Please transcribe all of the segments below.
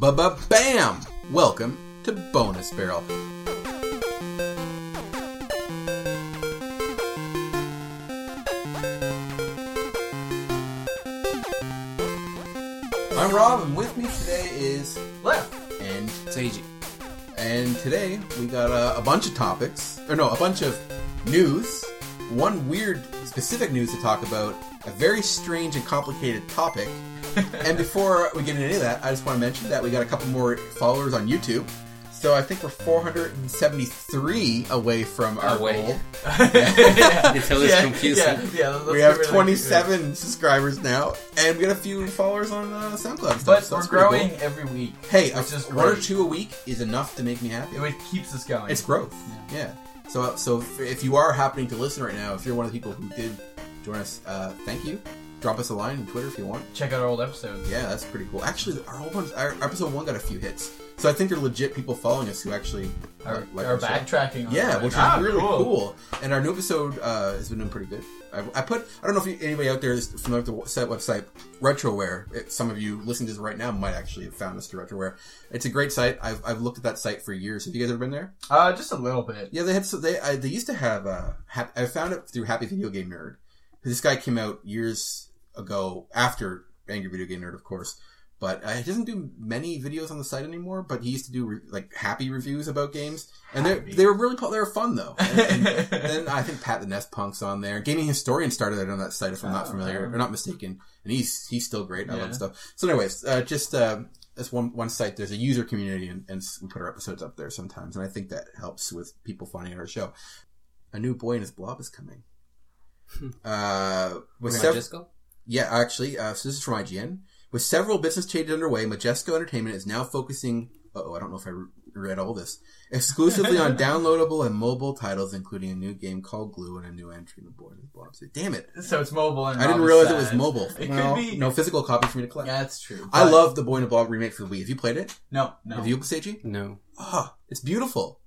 Ba ba bam! Welcome to Bonus Barrel. I'm Rob, and with me today is Left. and Seiji. and today we got a, a bunch of topics, or no, a bunch of news. One weird, specific news to talk about. A very strange and complicated topic. and before we get into any of that, I just want to mention that we got a couple more followers on YouTube. So I think we're 473 away from our Away. goal. yeah. Until it's confusing. Yeah, yeah, We have rid of- 27 subscribers now, and we got a few followers on uh, SoundCloud. and stuff, But so we're that's growing cool. every week. Hey, which a- is one or two a week is enough to make me happy. It keeps us going. It's growth. Yeah. So, so if, if you are happening to listen right now, if you're one of the people who did join us, uh, thank you. Drop us a line on Twitter if you want. Check out our old episodes. Yeah, that's pretty cool. Actually, our old ones, our episode one got a few hits, so I think they're legit people following us who actually are, like- show. backtracking. On Yeah, which is Ah, really cool. And our new episode uh, has been doing pretty good. I, I put, I don't know if you, anybody out there is familiar with the set website Retroware. It, some of you listening to this right now might actually have found us through Retroware. It's a great site. I've, I've looked at that site for years. Have you guys ever been there? Uh, just a little bit. Yeah, they had so they I, they used to have uh hap, I found it through Happy Video Game Nerd. This guy came out years ago after Angry Video Game Nerd, of course. But uh, he doesn't do many videos on the site anymore. But he used to do re- like happy reviews about games, and they they were really they were fun though. And, and then I think Pat the NES Punk's on there. Gaming Historian started it on that site, if I'm not Oh, familiar or not mistaken, and he's he's still great. I Yeah. love stuff. So, anyways, uh, just uh, that's one one site. There's a user community, and, and we put our episodes up there sometimes, and I think that helps with people finding our show. A new Boy and His Blob is coming. uh, with sev-? Yeah, actually, uh, so this is from IGN. With several business changes underway, Majesco Entertainment is now focusing. Oh, I don't know if I re- read all this. Exclusively on downloadable and mobile titles, including a new game called Glue and a new entry in the board. Damn it! so it's mobile and I didn't Rob is realize it was mobile. It Well, could be. no physical copy for me to collect. Yeah, that's true. I love the Boy in a Blob remake for the Wii. Have you played it? No, no. Have you, Seiji? No. Oh, it's beautiful.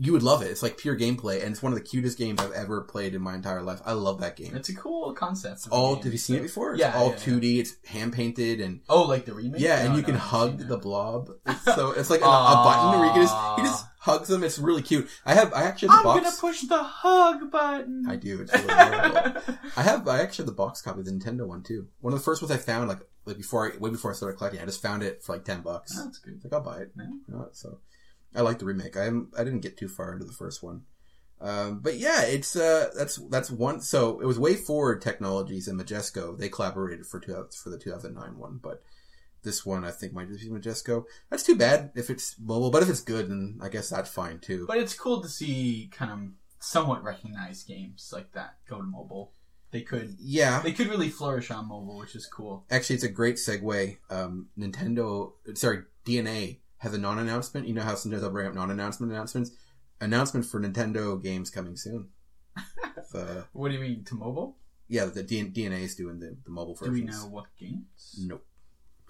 You would love it. It's like pure gameplay, and it's one of the cutest games I've ever played in my entire life. I love that game. It's a cool concept. all. game, Have you seen it before? It's Yeah, all yeah, yeah. 2D. It's hand painted and Oh, like the remake. yeah, and you no, can hug the blob. It's so it's like a, a button where you can just he just ah. hugs them. It's really cute. I have I actually have the I'm box. gonna push the hug button. I do. It's really. I have I actually have the box copy of the Nintendo one too. One of the first ones I found like like before I way before I started collecting. I just found it for like ten bucks. That's good. Like I'll buy it. Yeah. You know, so I like the remake. I I didn't get too far into the first one. Um, but yeah, it's uh that's that's one. So it was WayForward Technologies and Majesco. They collaborated for two for the 2009 one, but this one I think might just be Majesco. That's too bad if it's mobile, but if it's good, then I guess that's fine too. But it's cool to see kind of somewhat recognized games like that go to mobile. They could yeah, they could really flourish on mobile, which is cool. actually, it's a great segue. Um, Nintendo, sorry, DeNA has a non-announcement. You know how sometimes I'll bring up non-announcement announcements. Announcement for Nintendo games coming soon. What do you mean to mobile? yeah, the D- DeNA is doing the, the mobile Do versions. we know what games? Nope.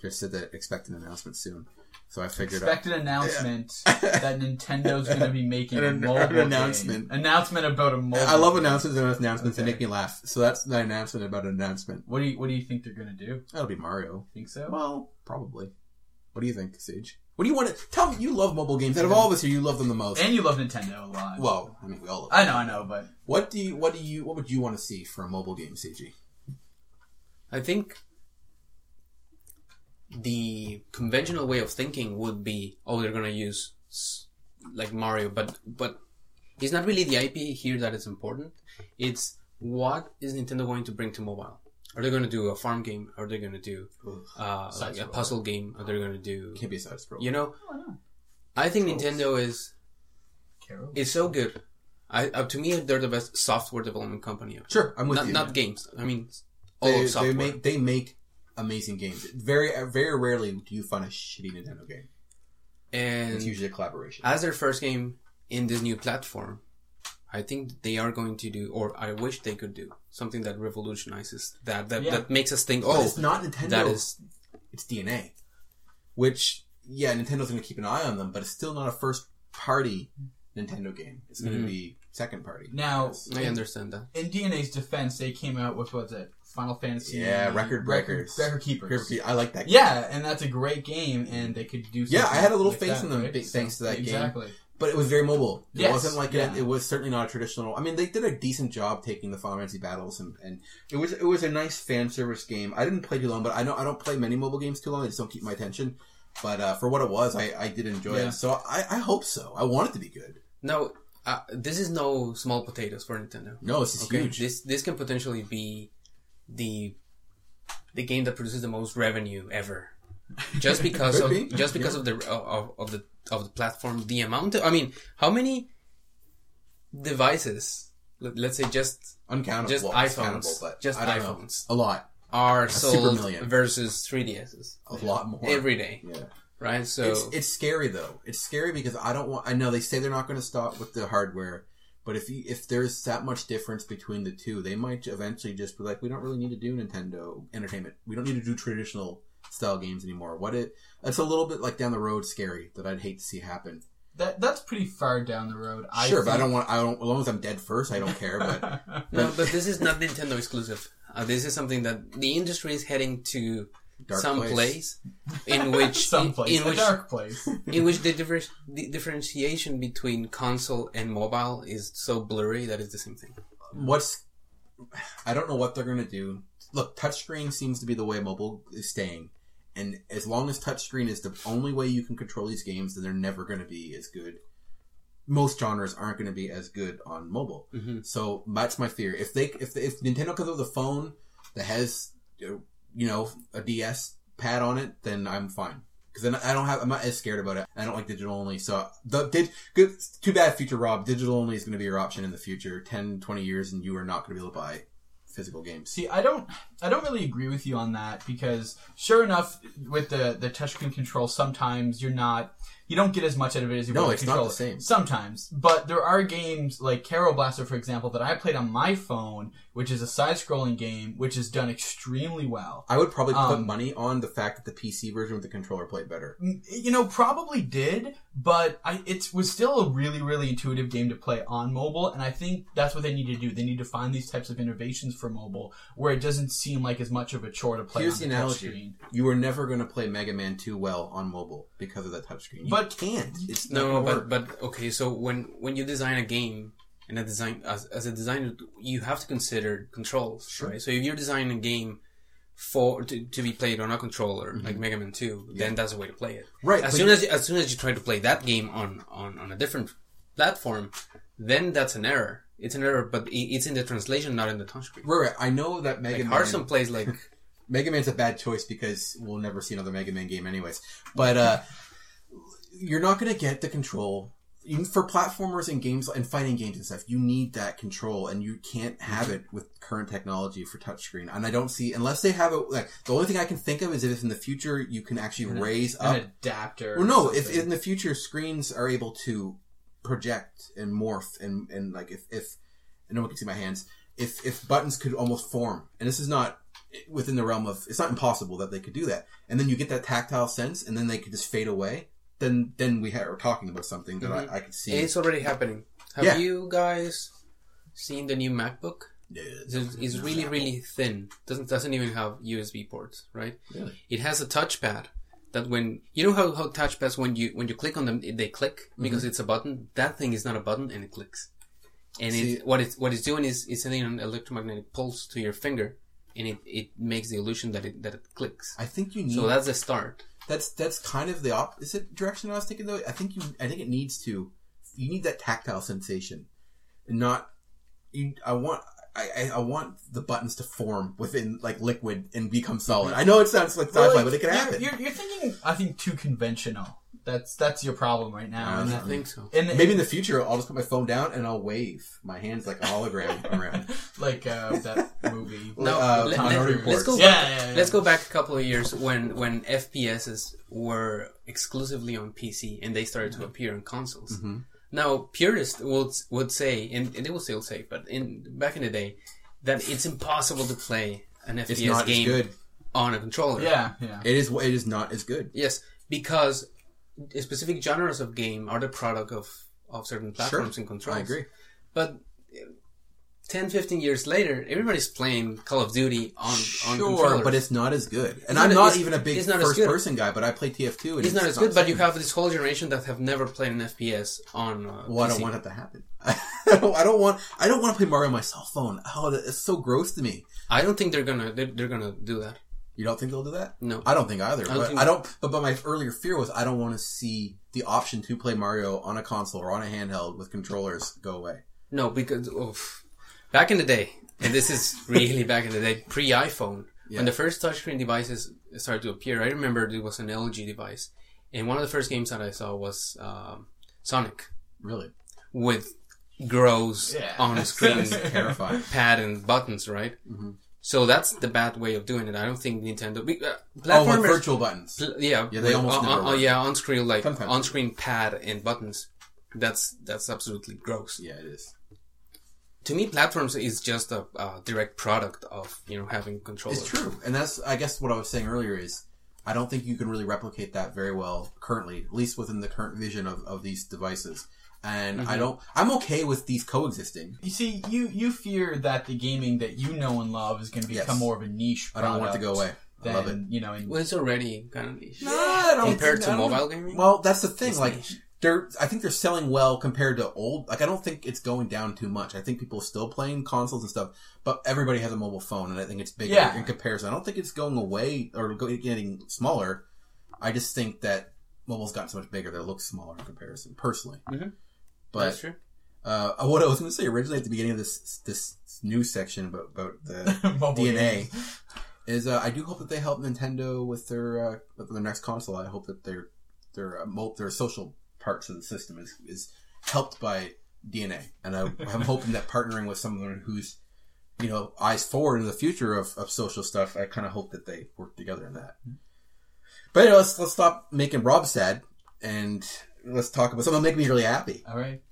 Just said that expect an announcement soon. So I figured Expect an announcement that Nintendo's going to be making An- a an mobile game. announcement. Announcement about a mobile. I love game. announcements and announcements that Okay. make me laugh. So that's the announcement about an announcement. What do you What do you think they're going to do? That'll be Mario. Think so? Well, probably. What do you think, Sage? What do you want to tell me? You love mobile games. Out of all of us here, you love them the most. and you love Nintendo a lot. well, I mean, we all love. I know, I know, but What do you? What do you? What would you want to see for a mobile game, Seiji? I think the conventional way of thinking would be, oh, they're gonna use like Mario, but but it's not really the IP here that is important. It's what is Nintendo going to bring to mobile? Are they going to do a farm game? Are they going to do uh, like a puzzle game? Are they going to do Can't be a side scroller. you know? I know. I think Nintendo is Carol. is so good. I uh, to me they're the best software development company. ever. Sure, I'm with Not you. not games. I mean all they, of software. they make they make amazing games. Very very rarely do you find a shitty Nintendo game. and It's usually a collaboration. as their first game in this new platform, I think they are going to do, or I wish they could do something that revolutionizes that that, Yeah. that makes us think, But oh, it's not Nintendo. that is it's DeNA, which yeah, Nintendo's going to keep an eye on them, but it's still not a first party Nintendo game. It's going to Mhm. be second party. Now, Yes. I understand that. in DeNA's defense, they came out with what's it, Final Fantasy. Yeah, Record Breakers. Record, Keepers. I like that. Game. Yeah, and that's a great game, and they could do. Yeah, I had a little like faith that, in them right? be- thanks to that game. exactly. But it was very mobile. It Yes, wasn't like yeah. a, it was certainly not a traditional. I mean, they did a decent job taking the Final Fantasy battles, and, and it was it was a nice fan service game. I didn't play too long, but I know I don't play many mobile games too long. I just don't keep my attention. But uh, for what it was, I, I did enjoy Yeah. it. So I, I hope so. I want it to be good. No, uh, this is no small potatoes for Nintendo. No, this is Okay, huge. this this can potentially be the the game that produces the most revenue ever. Just because of be. just because of the of, of the of the platform, the amount. Of, I mean, how many devices? let- Let's say just Uncountable. just Well, iPhones, but just I don't know. iPhones A lot. are super sold million. versus 3DSs A lot more. every day, Yeah. right? So It's it's scary though. It's scary because I don't want. I know they say they're not going to stop with the hardware, but if you, if there's that much difference between the two, they might eventually just be like, we don't really need to do Nintendo Entertainment. We don't need to do traditional style games anymore. What it? It's a little bit like down the road scary that I'd hate to see happen. That that's pretty far down the road. I sure, but I don't want. I don't. As long as I'm dead first, I don't care. But no, but this is not Nintendo exclusive. Uh, this is something that the industry is heading to Dark some place. place. in which some in, place, in a which dark place. in which the, differ- the differentiation between console and mobile is so blurry that it's the same thing. what's I don't know what they're gonna do. Look, touchscreen seems to be the way mobile is staying, and as long as touchscreen is the only way you can control these games, then they're never gonna be as good. Most genres aren't gonna be as good on mobile. Mhm. So that's my fear. If they if if Nintendo comes up with a phone that has you know a DS pad on it, then I'm fine. Because then I don't have, I'm not as scared about it. I don't like digital only. So the did good. Too bad, future Rob. Digital only is going to be your option in the future. 10, 20 years, and you are not going to be able to buy physical games. See, I don't, I don't really agree with you on that because, sure enough, with the the touchscreen control, sometimes you're not, you don't get as much out of it as you No, would with it's a not the same. Sometimes, but there are games like Kero Blaster, for example, that I played on my phone, which is a side-scrolling game, which is done extremely well. I would probably put Um, money on the fact that the PC version with the controller played better. You know, probably did, but I, it was still a really, really intuitive game to play on mobile, and I think that's what they need to do. They need to find these types of innovations for mobile where it doesn't seem like as much of a chore to play Here's on the the analogy: touchscreen. you were never going to play Mega Man 2 well on mobile because of that touchscreen. You But- can't. It's No, gonna but but okay. So when when you design a game and a design as, as a designer, you have to consider controls, Sure. right? So if you're designing a game for to, to be played on a controller like Mega Man Two, then that's the way to play it. Mm-hmm. Right, As soon you- as as soon as you try to play that game on on on a different platform, then that's an error. It's an error, but it's in the translation, not in the touchscreen. Right, right. I know that Mega Like Man. Hearthstone plays like Mega Man's a bad choice because we'll never see another Mega Man game anyways. But uh you're not going to get the control for platformers and games and fighting games and stuff. You need that control, and you can't have mm-hmm. it with current technology for touchscreen. And I don't see unless they have it. Like the only thing I can think of is if in the future you can actually raise up An up. adapter. Well, no, if in the future screens are able to project and morph and and like if if and no one can see my hands, if if buttons could almost form, and this is not within the realm of it's not impossible that they could do that, and then you get that tactile sense, and then they could just fade away. Then then we are talking about something that I, I could see. it's already happening. Have Yeah. you guys seen the new MacBook? Yeah, It's, it's really, really thin. Doesn't doesn't even have USB ports, right? Really? It has a touchpad that when you know how, how touchpads when you when you click on them they click Mm-hmm. because it's a button. That thing is not a button and it clicks. And See- it, what it's what it's doing is it's sending an electromagnetic pulse to your finger, and it, it makes the illusion that it that it clicks. I think you need. So that's the start. That's that's kind of the opposite direction I was thinking though. I think you I think it needs to you need that tactile sensation. And not you I want I, I, I want the buttons to form within like liquid and become solid. I know it sounds like sci-fi, Well, like, but it can you're, happen. You're, you're thinking, I think, too conventional. That's that's your problem right now. And I that, think so. and Maybe in the future I'll just put my phone down and I'll wave my hands like a hologram around. like uh, that movie. No, uh, let, let's, go. Yeah, back, yeah, yeah. Let's go back a couple of years when when FPSs were exclusively on PC and they started Mm-hmm. to appear on consoles. Now purists would would say, and, and they will still say, but in back in the day, that it's impossible to play an It's FPS not as game good. on a controller. Yeah, yeah. It is it is not as good. Yes, because specific genres of game are the product of of certain platforms and controls. I agree. But 10, 15 years later, everybody's playing Call of Duty on on Sure, controllers. but it's not as good. And not- I'm not it's- even a big it's not as first person guy, but I play TF2 and it's not as good. But you have this whole generation that have never played an FPS on. Uh, Well, I don't PC. want it to happen. I don't, I don't want. I don't want to play Mario on my cell phone. Oh, that- it's so gross to me. I don't think they're gonna they're, they're gonna do that. You don't think they'll do that? No. I don't think either. don't but think- I don't. But, but my earlier fear was I don't want to see the option to play Mario on a console or on a handheld with controllers go away. No, because oof. Back in the day, and this is really back in the day, pre iPhone, Yeah. when the first touchscreen devices started to appear, I remember it was an LG device, and one of the first games that I saw was um, Sonic Really with gross Yeah. on screen terrifying. pad and buttons, right? Mhm. So that's the bad way of doing it. I don't think Nintendo. be- Uh, Oh, virtual buttons. pl- yeah, Yeah, they almost uh, never uh, work. yeah, on screen like Sometimes. on screen pad and buttons. That's that's absolutely gross. Yeah, it is. To me, platforms is just a, a direct product of you know having control. It's true, and that's I guess what I was saying earlier is I don't think you can really replicate that very well currently, at least within the current vision of, of these devices. And Mm-hmm. I don't. I'm okay with these coexisting. You see, you you fear that the gaming that you know and love is going to become Yes. more of a niche. I don't want it to go away. I love it. You know, in, Well, it's already kind of niche No, I don't compared think- to I don't- mobile gaming. Well, that's the thing. It's like niche. They're, I think they're selling well compared to old. Like I don't think it's going down too much. I think people are still playing consoles and stuff, but everybody has a mobile phone, and I think it's bigger Yeah. in comparison. I don't think it's going away or getting smaller. I just think that mobile's gotten so much bigger that it looks smaller in comparison. Personally, Mhm. but That's true. uh, what I was going to say originally at the beginning of this this news section about about the DeNA games. is uh, I do hope that they help Nintendo with their uh, with their next console. I hope that their their uh, their social parts of the system is is helped by DeNA, and I, I'm hoping that partnering with someone who's you know eyes forward in the future of, of social stuff, I kind of hope that they work together in that. Mm-hmm. But anyway, let's let's stop making Rob sad and let's talk about something that'll make me really happy. All right.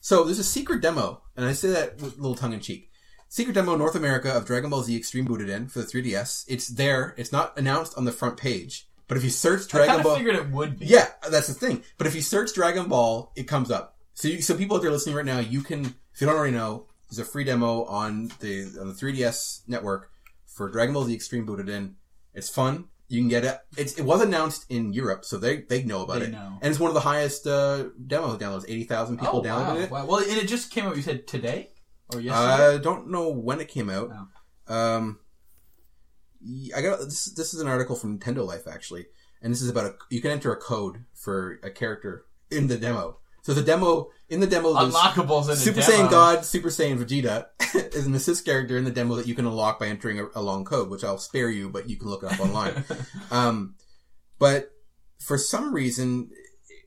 So there's a secret demo, and I say that with a little tongue in cheek. Secret demo North America of Dragon Ball Z Extreme Butoden for the 3DS. It's there. It's not announced on the front page, but if you search Dragon Ball I Ball, figured it would be. yeah, that's the thing. But if you search Dragon Ball, it comes up. So you, so people out there listening right now, you can, if you don't already know, there's a free demo on the on the 3DS network for Dragon Ball Z Extreme Butoden. It's fun. You can get it. It's, it was announced in Europe, so they they know about They it. know. And it's one of the highest uh, demo downloads. Eighty thousand people oh, downloaded wow. it. wow. Well, and it just came out. You said today or yesterday? I don't know when it came out. Um, y- I got this. This is an article from Nintendo Life actually, and this is about a. You can enter a code for a character in the demo. So the demo in the demo, Unlockables in Super. Saiyan God, Super Saiyan Vegeta is an assist character in the demo that you can unlock by entering a, a long code, which I'll spare you, but you can look it up online. Um, but for some reason,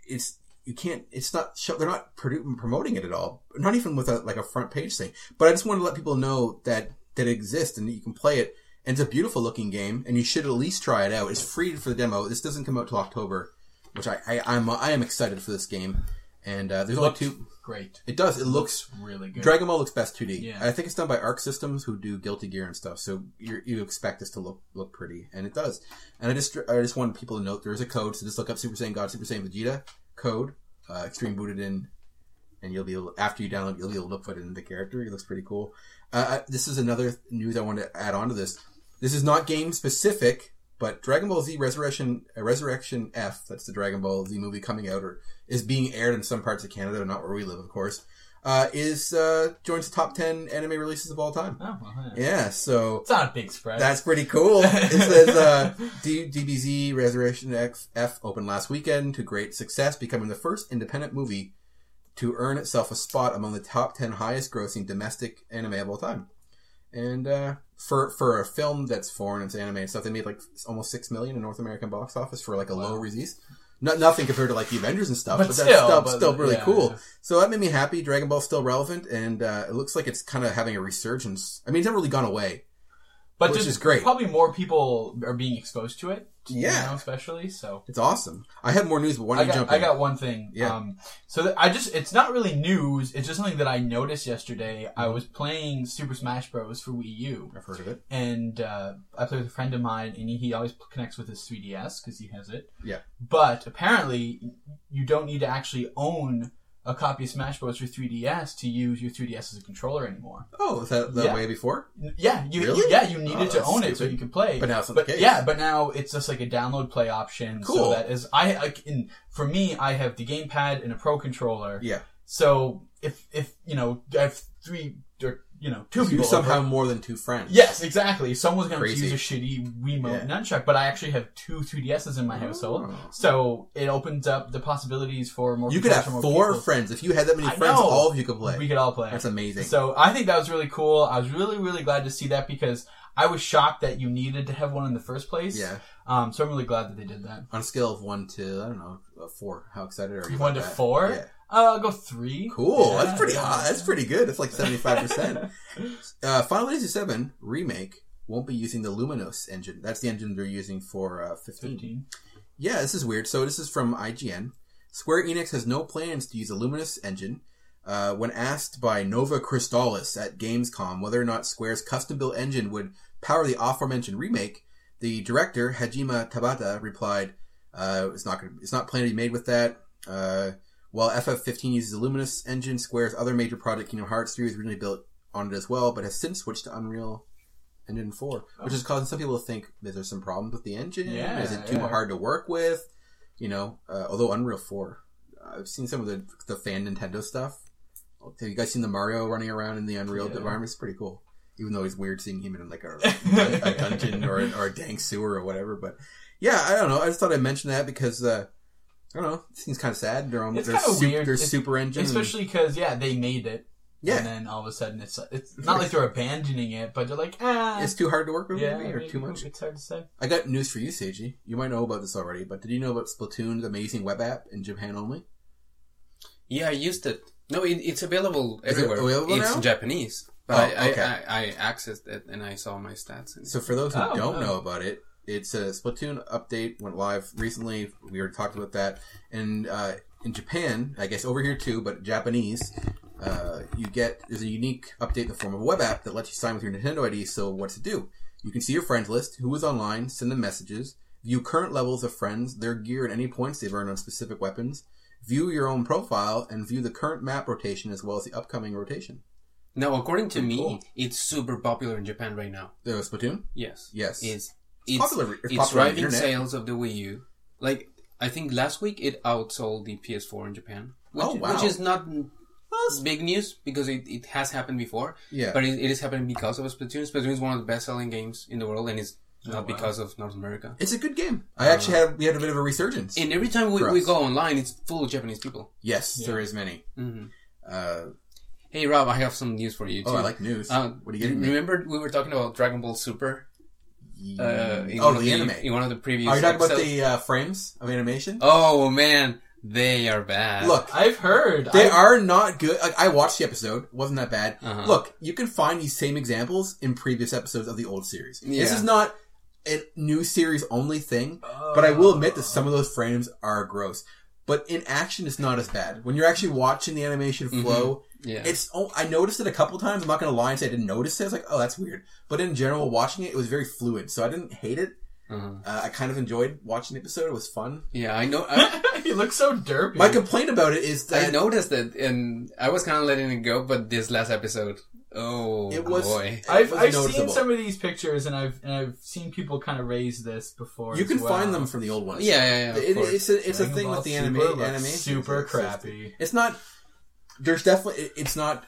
it's you can't. It's not. They're not produ- promoting it at all. Not even with a like a front page thing. But I just want to let people know that that exists and that you can play it. And it's a beautiful looking game, and you should at least try it out. It's free for the demo. This doesn't come out till October, which I, I I'm I am excited for this game. And uh, there's only Looks two. Great. It does. It looks Really good. Dragon Ball looks best 2D. Yeah. I think it's done by Arc Systems, who do Guilty Gear and stuff. So you you expect this to look look pretty, and it does. And I just I just want people to note there is a code. So just look up Super Saiyan God, Super Saiyan Vegeta code, uh, Extreme Butoden, and you'll be able after you download, you'll be able to put it in the character. It looks pretty cool. Uh, this is another news I want to add on to this. This is not game specific, but Dragon Ball Z Resurrection uh, Resurrection F, that's the Dragon Ball Z movie coming out, or is being aired in some parts of Canada, not where we live, of course. Uh, is uh, joins the top ten anime releases of all time. Oh, well, yeah. Yeah, so It's not a big spread. that's pretty cool. It says uh, D- DBZ Resurrection X F opened last weekend to great success, becoming the first independent movie to earn itself a spot among the top ten highest grossing domestic anime of all time. And uh, for for a film that's foreign, it's anime and stuff, they made like almost six million in North American box office for like a low release. Not nothing compared to like the Avengers and stuff, But but, still, that's still, but- still really yeah, cool. yeah. So that made me happy. Dragon Ball's still relevant, and uh, it looks like it's kind of having a resurgence. I mean, it's never really gone away. But which just is great. Probably more people are being exposed to it. you Yeah. know, especially so. It's awesome. I had more news, but why I don't you got, jump I in? got one thing. Yeah. Um, so that I just, it's not really news. It's just something that I noticed yesterday. I was playing Super Smash Bros. for Wii U. I've heard of it. And, uh, I play with a friend of mine and he, he always connects with his 3DS because he has it. Yeah. But apparently you don't need to actually own a copy of Smash Bros. for 3DS to use your 3DS as a controller anymore. Oh, is that the Yeah. way before? Yeah, you, Really? yeah you needed Oh, to own it so you could play. But now it's not but the case. yeah, but now it's just like a download play option. Cool. So that is I, I in for me I have the gamepad and a pro controller. Yeah. So if if you know I have three or you know two You people somehow more than two friends. Yes, exactly. Someone's going to use a shitty Wiimote Yeah. nunchuck, but I actually have two 2DSs in my household, Oh. so it opens up the possibilities for more. You could have four people. friends. If you had that many I friends, know. all of you could play. We could all play. That's amazing. So I think that was really cool. I was really, really glad to see that because I was shocked that you needed to have one in the first place. yeah. Um, so I'm really glad that they did that. On a scale of one to I don't know four, how excited are you? One to that? four? Yeah. Uh, I'll go three. Cool. Yeah, That's pretty hot. That's pretty good. That's like seventy five percent. Uh, Final Fantasy VII remake won't be using the Luminous engine. That's the engine they're using for uh, 15. 15. Yeah, this is weird. So this is from IGN. Square Enix has no plans to use a Luminous engine. Uh, when asked by Nova Crystallis at Gamescom whether or not Square's custom-built engine would power the aforementioned remake, the director Hajime Tabata replied, uh, "It's not. Gonna, it's not planned to be made with that." Uh, while FF15 uses a Luminous engine, Square's other major project, Kingdom Hearts 3, was originally built on it as well, but has since switched to Unreal Engine 4, which is causing some people to think that there's some problems with the engine. Yeah, is it too yeah. hard to work with? You know, uh, although Unreal 4, I've seen some of the the fan Nintendo stuff. Have you guys seen the Mario running around in the Unreal Yeah. environment? It's pretty cool. Even though it's weird seeing him in like a, a dungeon or, a- or a dank sewer or whatever. But yeah, I don't know. I just thought I'd mention that because uh, I don't know. It seems kind of sad. They're on It's their, kinda super, weird. their It's- super engine. Especially because, yeah, they made it. yeah, And then all of a sudden it's it's not like they're abandoning it, but they're like, ah. it's too hard to work with yeah, maybe, or maybe too much. It's hard to say. I got news for you, Seiji. You might know about this already, but did you know about Splatoon's amazing web app in Japan only? Yeah, I used it. No, it, it's available Is it everywhere. available it's now? Japanese, but Oh, I, okay. I, I, I accessed it and I saw my stats. And So for those who Oh, don't wow. know about it, it's a Splatoon update went live recently. We already talked about that. And uh, in Japan, I guess over here too, but Japanese, uh, you get there's a unique update in the form of a web app that lets you sign with your Nintendo ID. So what to do? You can see your friends list, who is online, send them messages, view current levels of friends, their gear, and any points they've earned on specific weapons. View your own profile and view the current map rotation as well as the upcoming rotation. now, according to me, Cool. it's super popular in Japan right now. The Splatoon, Yes, yes, it's It's it's popular- it's It's, popular on the driving sales of the Wii U. Like I think last week it outsold the PS4 in Japan, which, Oh, wow. which is not big news because it, it has happened before. yeah. But it, it is happening because of Splatoon. Splatoon is one of the best selling games in the world, and it's Oh, not wow. because of North America. It's a good game. I actually had we had a bit of a resurgence. And every time we, we go online, it's full of Japanese people. yes, Yeah. there is many. hmm Uh, Hey Rob, I have some news for you too. oh, I like news. Uh, what are you getting me? Remember we were talking about Dragon Ball Super? Uh, in oh, one of the anime. In one of the previous. Are you talking about the uh, frames of animation? Oh man, they are bad. Look, I've heard. they I've- are not good. Like, I watched the episode; wasn't that bad. Uh-huh. Look, you can find these same examples in previous episodes of the old series. This is not a new series only thing, but I will admit that some of those frames are gross. But in action, it's not as bad. When you're actually watching the animation flow, yeah. It's. Oh, I noticed it a couple times. I'm not gonna lie and say I didn't notice it. I was like, oh, that's weird. But in general, watching it, it was very fluid, so I didn't hate it. uh-huh. Uh, I kind of enjoyed watching the episode. It was fun. Yeah, I know. I, he looks so derpy. My complaint about it is that I noticed it, and I was kind of letting it go. But this last episode, oh It was- boy, I've, was I've seen some of these pictures and I've and I've seen people kind of raise this before. you as can well. find them from the old ones. yeah, yeah, yeah. Of It- course. it's a it's a thing Ball with the Super anime looks animation. Super It's- it's- crappy. It's not. There's definitely. it- It's not.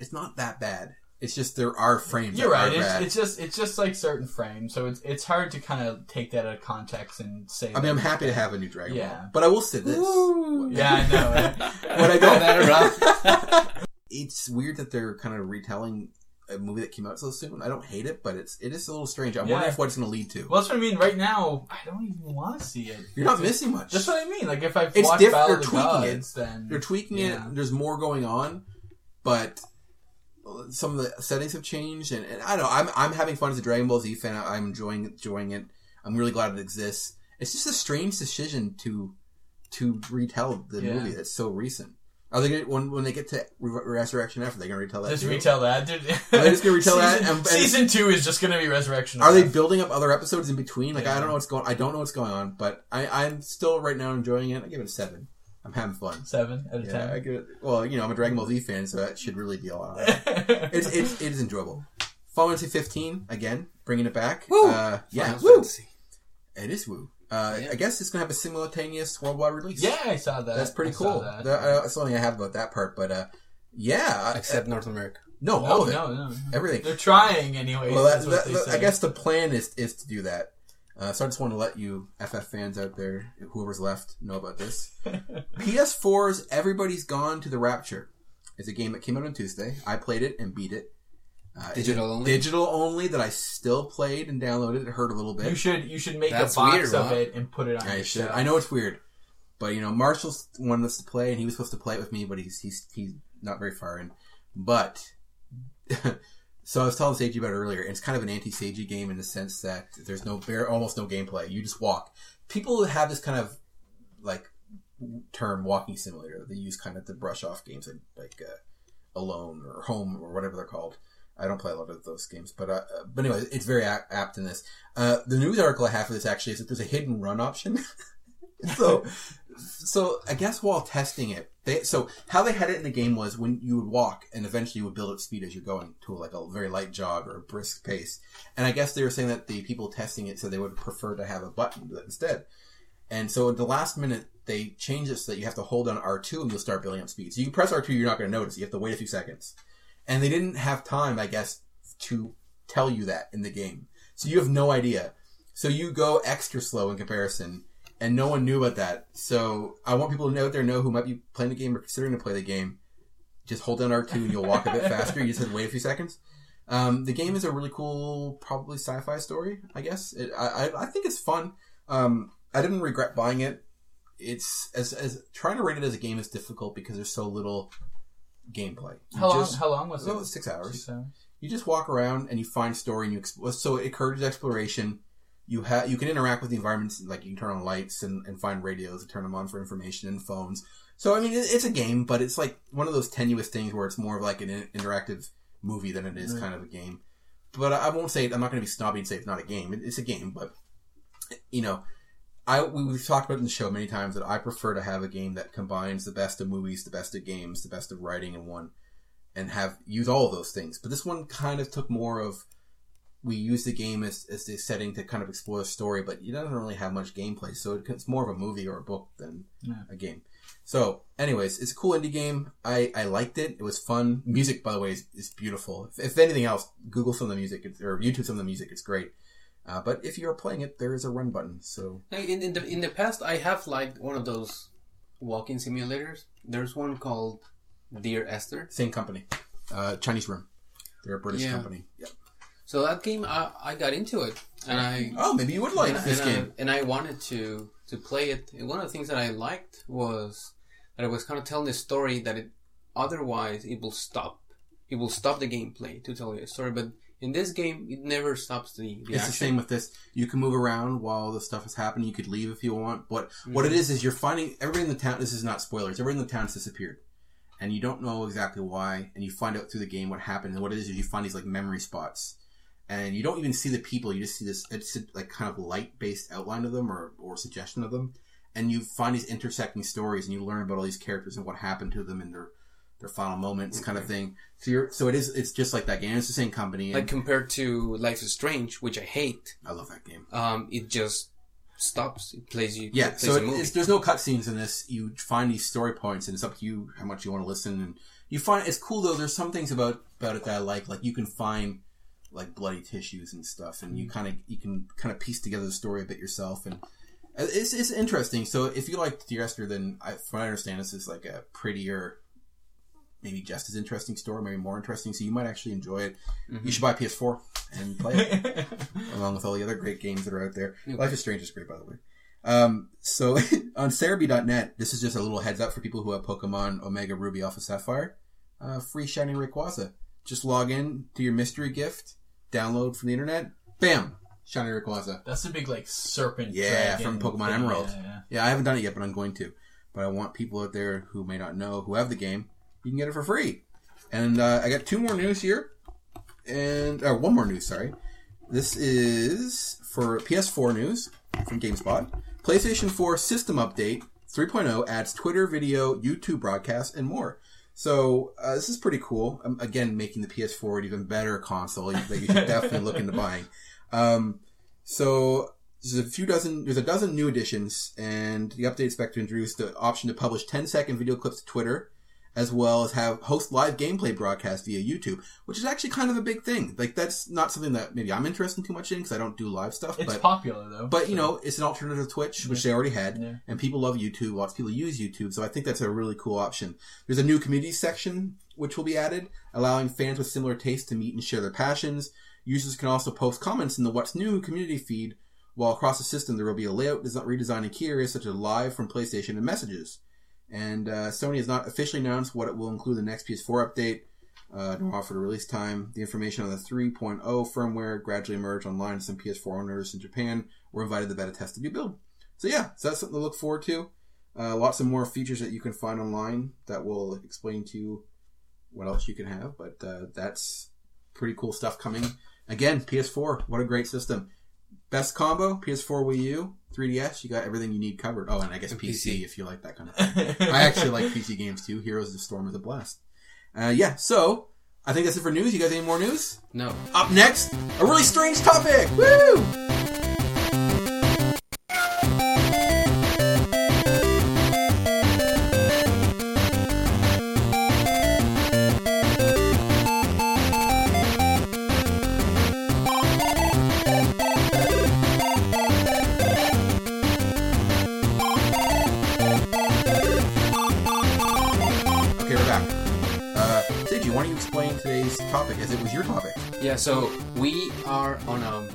It's not that bad. It's just there are frames. You're right. It's, it's just it's just like certain frames, so it's it's hard to kind of take that out of context and say. I mean, I'm happy to have a new Dragon Yeah. Ball, but I will say this: Yeah, I know. right? What I don't- that Rob. it's weird that they're kind of retelling a movie that came out so soon. I don't hate it, but it's it is a little strange. I'm Yeah. wondering if what it's going to lead to. Well, that's what I mean. Right now, I don't even want to see it. You're not missing much. That's what I mean. Like if I've It's watched diff- they're tweaking it. Then They're tweaking Yeah. it. There's more going on, but some of the settings have changed, and, and I don't know. I'm I'm having fun as a Dragon Ball Z fan. I- I'm enjoying enjoying it. I'm really glad it exists. It's just a strange decision to to retell the Yeah. movie that's so recent. Are they gonna, when when they get to Re- Resurrection F? Are they going to retell that? just too? retell that. Dude. Are they just gonna retell that season, and- and- season two is just gonna be Resurrection. Are they building up other episodes in between? Like I don't know what's going. I don't know what's going on, but I I'm still right now enjoying it. I give it a seven. I'm having fun. Seven out of Yeah, I ten. it. Well, you know, I'm a Dragon Ball Z fan, so that should really be a lot. it's, it's it is enjoyable. Final Fantasy 15 again, bringing it back. Woo! Uh, yeah, woo! It is woo. Uh, Yeah. I guess it's gonna have a simultaneous worldwide release. yeah, I saw that. that's pretty I cool. that. That- uh, That's something I have about that part, but uh, yeah, I- Except North America. no, no, all of it, no, no. everything. They're trying anyway. Well, that, that's what that- they that- I guess the plan is is to do that. Uh, so I just want to let you FF fans out there, whoever's left, know about this. PS4's Everybody's Gone to the Rapture is a game that came out on Tuesday. I played it and beat it. Uh, Digital only? Digital only that I still played and downloaded. It hurt a little bit. You should you should make That's a box weird, of huh? it and put it on. I your should. shelf. I know it's weird, but you know, Marshall's wanted us to play, and he was supposed to play it with me, but he's he's he's not very far in. But so I was telling Seiji about it earlier. And it's kind of an anti-Seiji game in the sense that there's no bare, almost no gameplay. You just walk. People have this kind of like term walking simulator that they use kind of to brush off games like like uh, Alone or Home or whatever they're called. I don't play a lot of those games, but uh, but anyway, it's very apt in this. Uh, the news article I have for this actually is that there's a hidden run option. so so I guess while testing it, they so how they had it in the game was when you would walk and eventually you would build up speed as you're going to like a very light jog or a brisk pace. And I guess they were saying that the people testing it said they would prefer to have a button instead. And so at the last minute they changed it so that you have to hold down R2 and you'll start building up speed. So you press R2, you're not going to notice. You have to wait a few seconds. And they didn't have time, I guess, to tell you that in the game. So you have no idea. So you go extra slow in comparison, and no one knew about that. So I want people to know out there know who might be playing the game or considering to play the game. Just hold down R2 and you'll walk a bit faster. You just have to wait a few seconds. Um, the game is a really cool, probably sci-fi story. I guess it, I, I I think it's fun. Um, I didn't regret buying it. It's as as trying to rate it as a game is difficult because there's so little gameplay. You How long? How long was it? it's six hours Six hours. you just walk around and you find story and you explore. So it encourages exploration. You have you can interact with the environments like you can turn on lights and, and find radios and turn them on for information and phones. So I mean it, it's a game, but it's like one of those tenuous things where it's more of like an in- interactive movie than it is Right. kind of a game. But I, I won't say I'm not going to be snobby and say it's not a game. It, it's a game, but you know. I we, we've talked about it in the show many times that I prefer to have a game that combines the best of movies, the best of games, the best of writing in one and have use all of those things. But this one kind of took more of we use the game as, as the setting to kind of explore the story, but it doesn't really have much gameplay, so it's more of a movie or a book than Yeah. a game. So, anyways, it's a cool indie game. I, I liked it. It was fun. Music, by the way, is, is beautiful. If, if anything else, Google some of the music or YouTube some of the music. It's great. Uh, but if you're playing it, there is a run button. So In, in the in the past, I have liked one of those walking simulators. There's one called Dear Esther. same company, uh, Chinese Room. They're a British Yeah. company. Yeah. So that game, I, I got into it, and I Oh, maybe you would like and, this and game. I, and I wanted to to play it. And one of the things that I liked was that it was kind of telling a story that it otherwise it will stop. It will stop the gameplay to tell you a story, but in this game, it never stops the, the It's action. the same with this. You can move around while the stuff is happening. You could leave if you want. But what it Mm-hmm. is is you're finding everybody in the town. This is not spoilers. Everybody in the town has disappeared, and you don't know exactly why. And you find out through the game what happened. And what it is is you find these like memory spots, and you don't even see the people. You just see this. It's like kind of light based outline of them or or suggestion of them, and you find these intersecting stories, and you learn about all these characters and what happened to them and their their final moments, kind of thing. So you're so it is. It's just like that game. It's the same company. Like compared to Life is Strange, which I hate. I love that game. Um, it just stops. It plays you. Yeah, plays so it, it's, there's no cutscenes in this. You find these story points, and it's up to you how much you want to listen. And you find it's cool though. There's some things about about it that I like. Like you can find like bloody tissues and stuff, and you kind of you can kind of piece together the story a bit yourself, and it's it's interesting. So if you like Dear Esther, then I, from what I understand, this is like a prettier. Maybe just as interesting story, maybe more interesting. So you might actually enjoy it. You should buy PS4 and play it along with all the other great games that are out there. Yeah. Life is Strange is great, by the way. Um, so on Serebii.net, this is just a little heads up for people who have Pokemon Omega Ruby Alpha Sapphire. Uh, free Shining Rayquaza. Just log in to your mystery gift, download from the internet, bam, Shiny Rayquaza. That's the big like serpent. Yeah, from Pokemon thing. Emerald. Yeah, yeah. Yeah, I haven't done it yet, but I'm going to. But I want people out there who may not know, who have the game, you can get it for free. And uh, I got two more news here, and uh, one more news. Sorry, this is for PS4 news from GameSpot. PlayStation 4 system update 3.0 adds Twitter, video, YouTube broadcasts, and more. So uh, this is pretty cool. Um, again, making the PS4 an even better console that you should definitely look into buying. Um, so there's a few dozen, there's a dozen new additions, and the update expect to introduce the option to publish 10 second video clips to Twitter, as well as have host live gameplay broadcasts via YouTube, which is actually kind of a big thing. Like that's not something that maybe I'm interested too much in because I don't do live stuff. It's but popular though. but you know, it's an alternative to Twitch, which they already had, Yeah. and people love YouTube. Lots of people use YouTube, so I think that's a really cool option. There's a new community section which will be added, allowing fans with similar tastes to meet and share their passions. Users can also post comments in the What's New community feed, while across the system there will be a layout desi- redesign in key areas such as live from PlayStation and messages. And uh, Sony has not officially announced what it will include in the next PS4 update, uh, nor offered a release time. The information on the 3.0 firmware gradually emerged online. Some PS4 owners in Japan were invited to beta test the new build. So yeah, so that's something to look forward to. Uh, lots of more features that you can find online that will explain to you what else you can have. But uh, that's pretty cool stuff coming. Again, PS4, what a great system. Best combo, PS4 Wii U, 3DS, you got everything you need covered. Oh, and I guess PC, PC. if you like that kind of thing. I actually like PC games too. Heroes of the Storm is a blast. Uh, yeah, so I think that's it for news. You guys any more news? No. Up next, a really strange topic. Woo! Seiji, why don't you explain today's topic as it was your topic? Yeah, so we are on a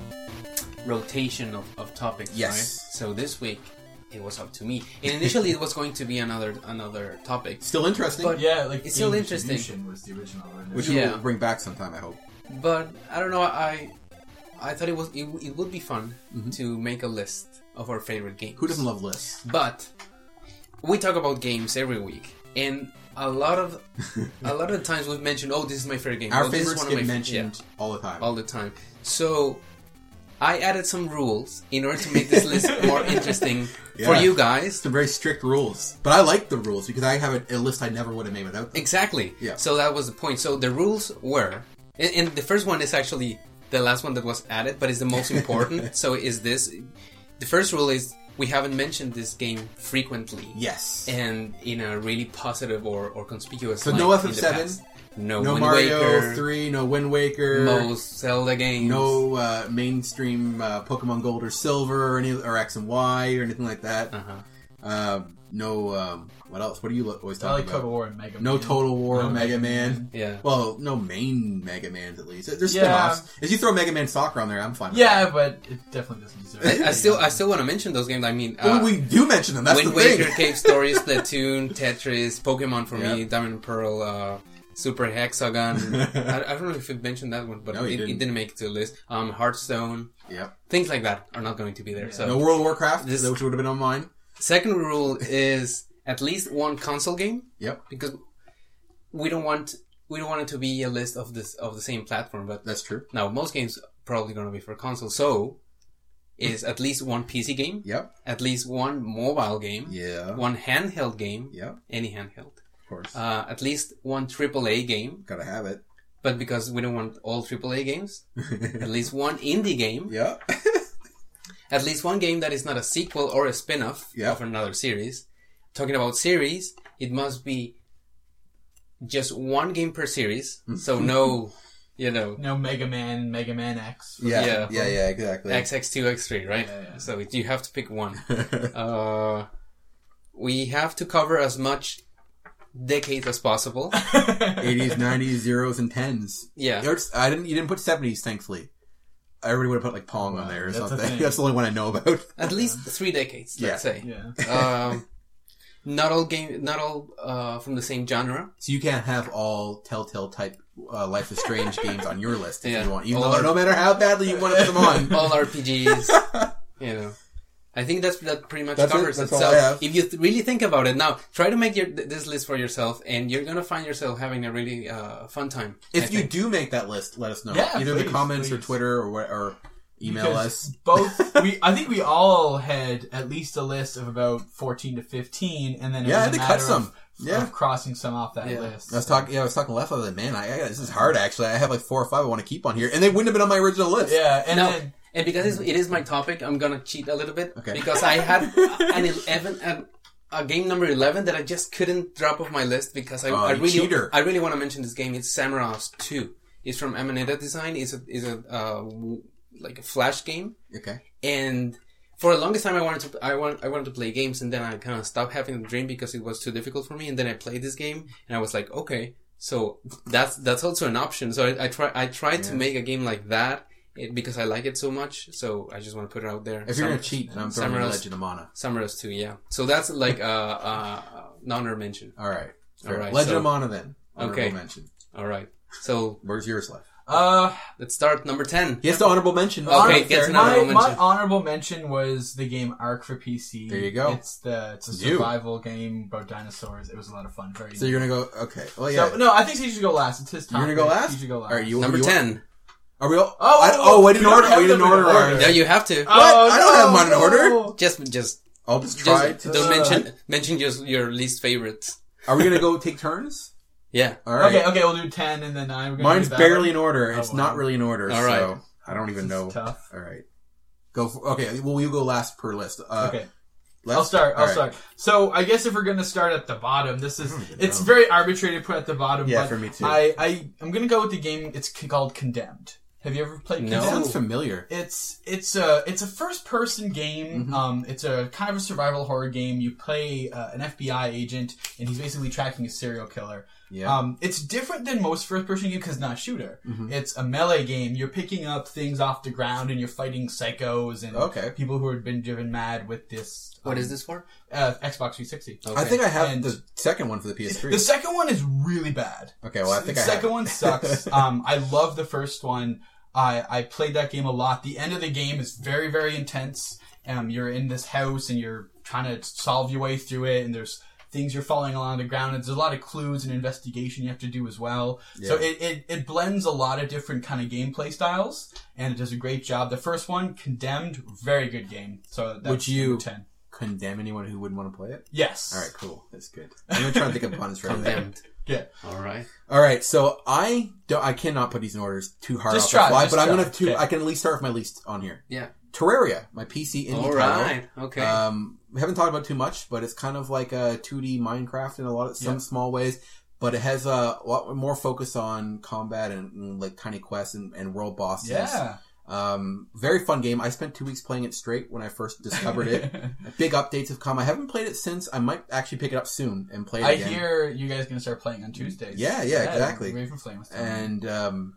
rotation of, of topics, Yes. right? So this week it was up to me. And initially it was going to be another another topic. Still interesting, But- yeah, like It's still interesting. distribution Was the original. one. which Yeah. we'll bring back sometime, I hope. But I don't know, I I thought it was it, it would be fun Mhm. to make a list of our favorite games. Who doesn't love lists? But we talk about games every week, and a lot of a lot of the times we've mentioned, "Oh, this is my favorite game." Our oh, this is favorites one of get mentioned yeah, all the time. all the time. So I added some rules in order to make this list more interesting for you guys. Some very strict rules, but I like the rules because I have a, a list I never would have made without them. Exactly. Yeah. So that was the point. So the rules were, and, and the first one is actually the last one that was added, but it's the most important. so is this? The first rule is we haven't mentioned this game frequently. Yes. and in a really positive or, or conspicuous So no in the FF7? past. no, no Wind Mario Waker, Three, no Wind Waker, most Zelda games, no uh, mainstream uh, Pokemon Gold or Silver, or any or X and Y or anything like that. Uh-huh. Um, no, um, what else? What do you lo- always I talk like about? Total War and Mega No Man. Total War, No Mega Mega Man. Yeah, Well, no main Mega Mans at least. There's Yeah. spin-offs. If you throw Mega Man Soccer on there, I'm fine. With Yeah, but it definitely doesn't deserve. it. I, I still I still want to mention those games. I mean, that. Well, uh, we do mention them. That's Wind the thing. Waker, Cave Story, Splatoon, Tetris, Pokemon for me, Diamond and Pearl, uh, Super Hexagon. I, I don't know if we mentioned that one, but No, it, didn't. it didn't make it to the list. Um, Hearthstone, Yep. things like that are not going to be there. Yeah. So No World of Warcraft, This- which would have been on mine. Second rule is at least one console game Yep, because we don't want we don't want it to be a list of this of the same platform. But that's true. now most games probably going to be for console, so is at least one PC game, Yep. at least one mobile game, Yeah. one handheld game, Yep. any handheld, Of course. uh, at least one AAA game. Gotta have it. But because we don't want all AAA games, at least one indie game, yep. at least one game that is not a sequel or a spin-off Yeah. of another series. Talking about series, it must be just one game per series. So no, you know, No Mega Man, Mega Man X. yeah. Yeah. Yeah. Yeah. Exactly. X two X3, right? Yeah, yeah. So you have to pick one. uh, we have to cover as much decades as possible. 80s, 90s, zeros, and tens. Yeah. There's- I didn't. You didn't put 70s, thankfully. Everybody would have put like Pong on there or that's a something. thing. That's the only one I know about. At least three decades, let's say. Yeah. Um, not all game, not all uh, from the same genre. So you can't have all Telltale type uh, Life is Strange games on your list if Yeah. you want, even All though our- no matter how badly you want to put them on. All RPGs, you know. I think that's that pretty much That's it. covers That's it. all I have. if you th- really think about it now, try to make your th- this list for yourself, and you're gonna find yourself having a really uh, fun time. I If you think. do make that list, let us know. Yeah, Either in the please, comments or. Twitter or where, or Email Because us. Both we, I think we all had at least a list of about fourteen to fifteen, and then it Yeah, I had a to cut some. Of, Yeah. of crossing some off that Yeah. list. I was talking. Yeah, I was talking left. I was like, man, I, I this is hard. Actually, I have like four or five I want to keep on here, and they wouldn't have been on my original list. Yeah, and No. then And because it's, it is my topic, I'm gonna cheat a little bit. Okay. Because I had an eleven, a, a game number eleven that I just couldn't drop off my list because I, Oh, I really, cheater. I really want to mention this game. It's Samorost Two. It's from Amanita Design. It's a, is a uh, like a flash game, Okay. and for the longest time I wanted to, I want, I wanted to play games, and then I kind of stopped having the dream because it was too difficult for me. And then I played this game, and I was like, okay, so that's that's also an option. So I, I try, I tried to make a game like that. It, because I like it so much, so I just want to put it out there. If you're gonna cheat, then I'm throwing in Samurai's- Legend of Mana. Samurai's too, yeah. So that's like a, a, a honor mention. All right. Fair. All right, Legend so- of Mana then. Honorable Okay. Mention. All right. So Where's yours left? uh, let's start number ten. Yes, the honorable mention. Okay, honor- gets an my, honorable my mention. honorable mention was the game Ark for PC. There you go. It's the it's a You. survival game about dinosaurs. It was a lot of fun. Very. So you're gonna go. Okay. Well, yeah. So, no, I think he should go last. It's his time. You're gonna go last. He should go last. All right, you Number you- ten. Are we all? Oh, I, oh, oh, wait in we don't order. have Wait in them in order. order. ours. Yeah, you have to. What? I don't have mine in order. no. Just, just, I'll just try. just to- don't mention mention just your least favorites. Are we gonna go take turns? Yeah. All right. Okay, okay, we'll do ten, and then I'm. Gonna Mine's barely one. in order. Oh, It's wow. not really in order. All right. So I don't even This is know. Tough. All right. Go. For, okay. Well, you go last per list. Uh, Okay. left? I'll start. I'll All right. start. So I guess if we're gonna start at the bottom, this is it's very arbitrary to put at the bottom. Yeah, but for me too. I, I I'm gonna go with the game. It's called Condemned. Have you ever played? No. It sounds familiar. It's it's a it's a first person game. Mhm. Um, it's a kind of a survival horror game. You play uh, an FBI agent, and he's basically tracking a serial killer. Yeah. Um, it's different than most first person games because it's not a shooter. Mhm. It's a melee game. You're picking up things off the ground and you're fighting psychos and Okay. people who have been driven mad with this. What um, is this for? Uh, Xbox 360. Okay. I think I have And- the second one for the PS3. The second one is really bad. okay. Well, I think the I second have. one sucks. um, I love the first one. I I played that game a lot. The end of the game is very very intense. Um, you're in this house and you're trying to solve your way through it, and there's things you're falling along the ground. And there's a lot of clues and investigation you have to do as well. So it, it it blends a lot of different kind of gameplay styles, and it does a great job. The first one, Condemned, very good game. So that's Would you- ten? condemn anyone who wouldn't want to play it. Yes. All right. Cool. That's good. I'm gonna try and think of puns for everything. Condemned. Yeah. All right. All right, so I don't, I cannot put these in orders too hard Just off try, the fly, just but I'm gonna to, Okay. I can at least start with my least on here. Yeah. Terraria, my PC indie All title. right. Okay. Um, we haven't talked about too much, but it's kind of like a 2D Minecraft in a lot of some Yeah. small ways. But it has a lot more focus on combat and, and, like tiny quests and, and world bosses. Yeah. Um, very fun game. I spent two weeks playing it straight when I first discovered it. Big updates have come. I haven't played it since. I might actually pick it up soon and play it I again. hear you guys gonna start playing on Tuesdays. Yeah, yeah, exactly. Ravenflame was telling me. and um,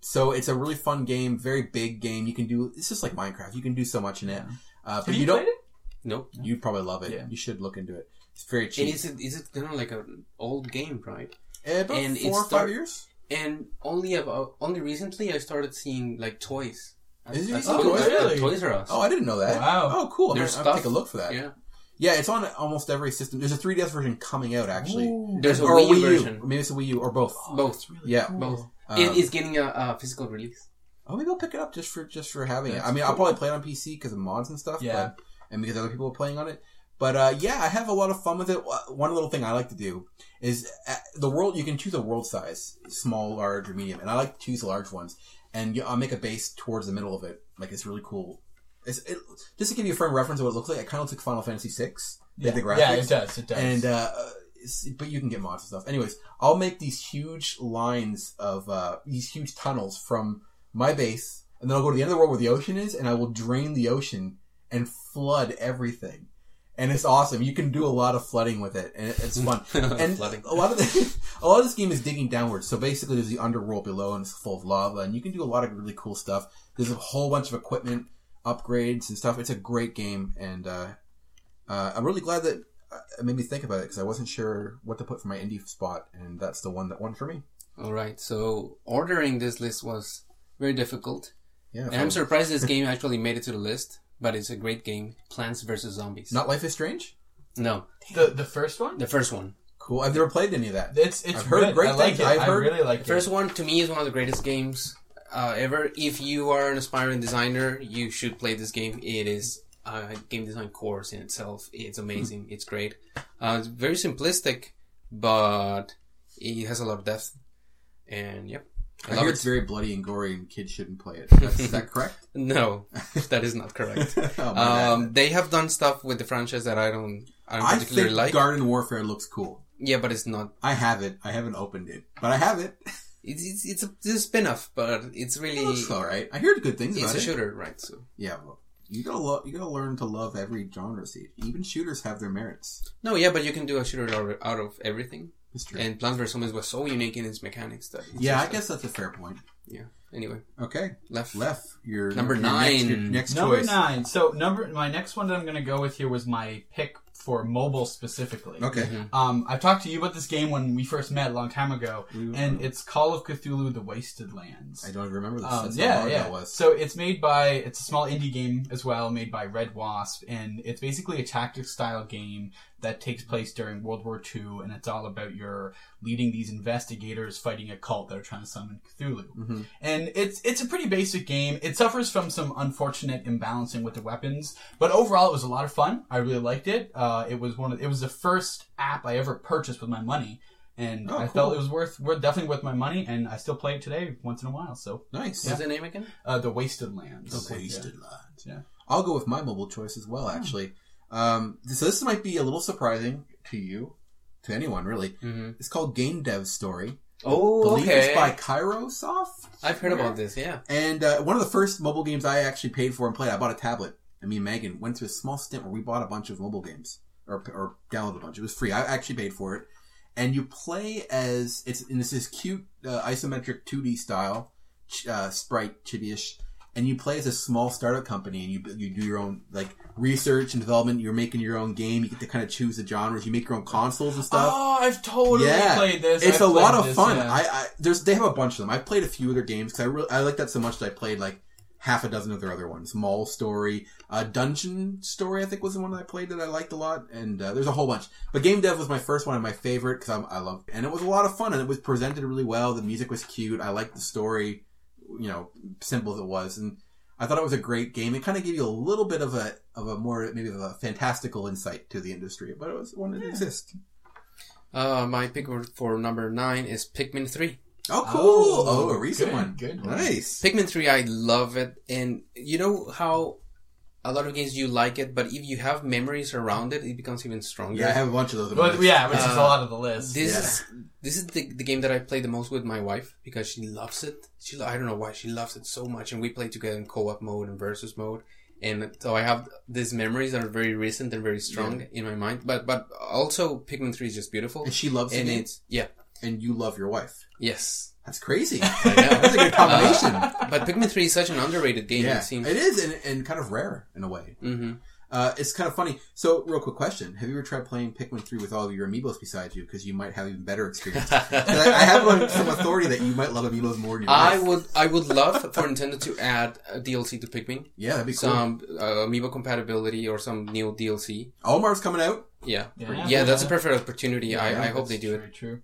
so it's a really fun game, very big game. You can do it's just like Minecraft. You can do so much in it. Yeah. Uh, but Have you, you don't. it? Nope. You'd probably love it. Yeah. You should look into it. It's very And cheap. is it is it kind of like an old game, right? Eh, about and four it's or five years. And only about only recently I started seeing like toys. Is it At- using at toys? Toys- Toys R Us. Oh, I didn't know that. Wow. Oh, cool. I'm There's gonna, I'll take a look for that. Yeah. Yeah, it's on almost every system. There's a 3DS version coming out actually, Ooh. There's a or Wii U Wii U. version. Maybe it's a Wii U or both. Both. Really Yeah, cool. Both. Um, it is getting a, a physical release. Oh, maybe I'll pick it up just for just for having it. I mean, I'll probably play it on PC because of mods and stuff. Yeah. but, and because other people are playing on it. But uh, yeah, I have a lot of fun with it. One little thing I like to do is uh, the world. You can choose a world size, small, large, or medium, and I like to choose the large ones. And you- I'll make a base towards the middle of it. Like it's really cool. It's, it, just to give you a frame reference of what it looks like, it kind of looks like Final Fantasy VI. Yeah. the graphics. yeah, it does. It does. And uh, but you can get mods and stuff. Anyways, I'll make these huge lines of uh, these huge tunnels from my base, and then I'll go to the end of the world where the ocean is, and I will drain the ocean and flood everything. And it's awesome. You can do a lot of flooding with it, and it's fun. and Flooding. a lot of the, a lot of this game is digging downwards. So basically, there's the underworld below, and it's full of lava, and you can do a lot of really cool stuff. There's a whole bunch of equipment upgrades and stuff. It's a great game, and uh, uh, I'm really glad that uh, it made me think about it because I wasn't sure what to put for my indie spot, and that's the one that won for me. All right. So ordering this list was very difficult, Yeah, and I'm surprised this game actually made it to the list. But it's a great game. Plants vs Zombies. Not Life is Strange. No, the the first one. the first one. Cool. I've never played any of that. It's it's I've heard good. great I like things. it. I've I heard- really like The first one to me is one of the greatest games uh, ever. If you are an aspiring designer, you should play this game. It is a game design course in itself. It's amazing. It's great. Uh, it's very simplistic, but it has a lot of depth. And yep, I, I hear it. it's very bloody and gory, and kids shouldn't play it. That's, is that correct? No, that is not correct. Oh, um, they have done stuff with the franchise that I don't, I don't I particularly like. Garden Warfare looks cool. yeah, but it's not. I have it. I haven't opened it, but I have it. It's it's, it's, a, it's a spin-off, but it's really It looks all right. I heard good things it's about a it. shooter, right? So Yeah, well, you gotta lo- you gotta learn to love every genre. See, even shooters have their merits. no, yeah, but you can do a shooter out of everything. It's. And Plants vs Zombies was so unique in its mechanics that it's yeah, I just guess that's a fair point. yeah. Anyway, Okay, left. left your Number your Next, your nine. next Number choice. nine. So number my next one that I'm gonna go with here was my pick for mobile specifically. Okay. Um, I've talked to you about this game when we first met a long time ago, We- and it's Call of Cthulhu: The Wasted Lands. I don't even remember this. Um, That's how yeah, long yeah. that was. So it's made by it's a small indie game as well, made by Red Wasp, and it's basically a tactics style game that takes place during World War II, and it's all about your leading these investigators fighting a cult that are trying to summon Cthulhu. Mhm. And it's it's a pretty basic game. It suffers from some unfortunate imbalancing with the weapons, but overall it was a lot of fun. I really liked it. Uh, it was one of it was the first app I ever purchased with my money. And Oh, I cool. felt it was worth, worth definitely worth my money, and I still play it today once in a while. So Nice. What's the name again? uh, the Wasted Lands. The Wasted Lands. Yeah. I'll go with my mobile choice as well, actually. Um, so this might be a little surprising to you, to anyone really. Mm-hmm. It's called Game Dev Story. Oh, believe okay. it's by Kairosoft. I've heard about this. Yeah. And uh, one of the first mobile games I actually paid for and played, I bought a tablet. And me and Megan went through a small stint where we bought a bunch of mobile games or, or downloaded a bunch. It was free. I actually paid for it. And you play as it's in this, this cute uh, isometric 2D style, uh, sprite chibi-ish, and you play as a small startup company, and you you do your own like research and development. You're making your own game. You get to kind of choose the genres. You make your own consoles and stuff. Oh, I've totally Yeah. played this. It's I've a lot of this, fun. yeah. I, I there's they have a bunch of them. I played a few of their games because I really I like that so much that I played like half a dozen of their other ones. Mall Story, uh, Dungeon Story, I think was the one that I played that I liked a lot. And uh, there's a whole bunch. But Game Dev was my first one and my favorite because I love and it was a lot of fun and it was presented really well. The music was cute. I liked the story, you know, simple as it was and. I thought it was a great game. It kind of gave you a little bit of a of a more maybe of a fantastical insight to the industry, but it was one that exists. Uh, my pick for number nine is Pikmin Three. Oh, cool! Oh, Oh, a recent good, one. good one. Nice. Pikmin 3, I love it. And you know how a lot of games you like it, but if you have memories around it, it becomes even stronger. Yeah, I have a bunch of those. But list. yeah, which is a Uh, lot of the list. This Yeah. is this is the, the game that I play the most with my wife because she loves it. She I don't know why she loves it so much, and we play together in co-op mode and versus mode. And so I have these memories that are very recent and very strong in my mind. But but also Pikmin 3 is just beautiful, And she loves it. and game, it's yeah and you love your wife. yes. That's crazy. I know. That's a good combination. Uh, but Pikmin 3 is such an underrated game. yeah, It seems. it is, and, and kind of rare in a way. Mm-hmm. Uh, it's kind of funny. So, real quick question: Have you ever tried playing Pikmin three with all of your amiibos beside you? Because you might have even better experience. I, I have on some authority that you might love amiibos more than your I wife. would I would love for Nintendo to add a DLC to Pikmin, Yeah, that'd be cool. some uh, amiibo compatibility or some new DLC. Omar's coming out. Yeah, Yeah. yeah, that's a perfect opportunity. Yeah, I, I hope they do it. Very true.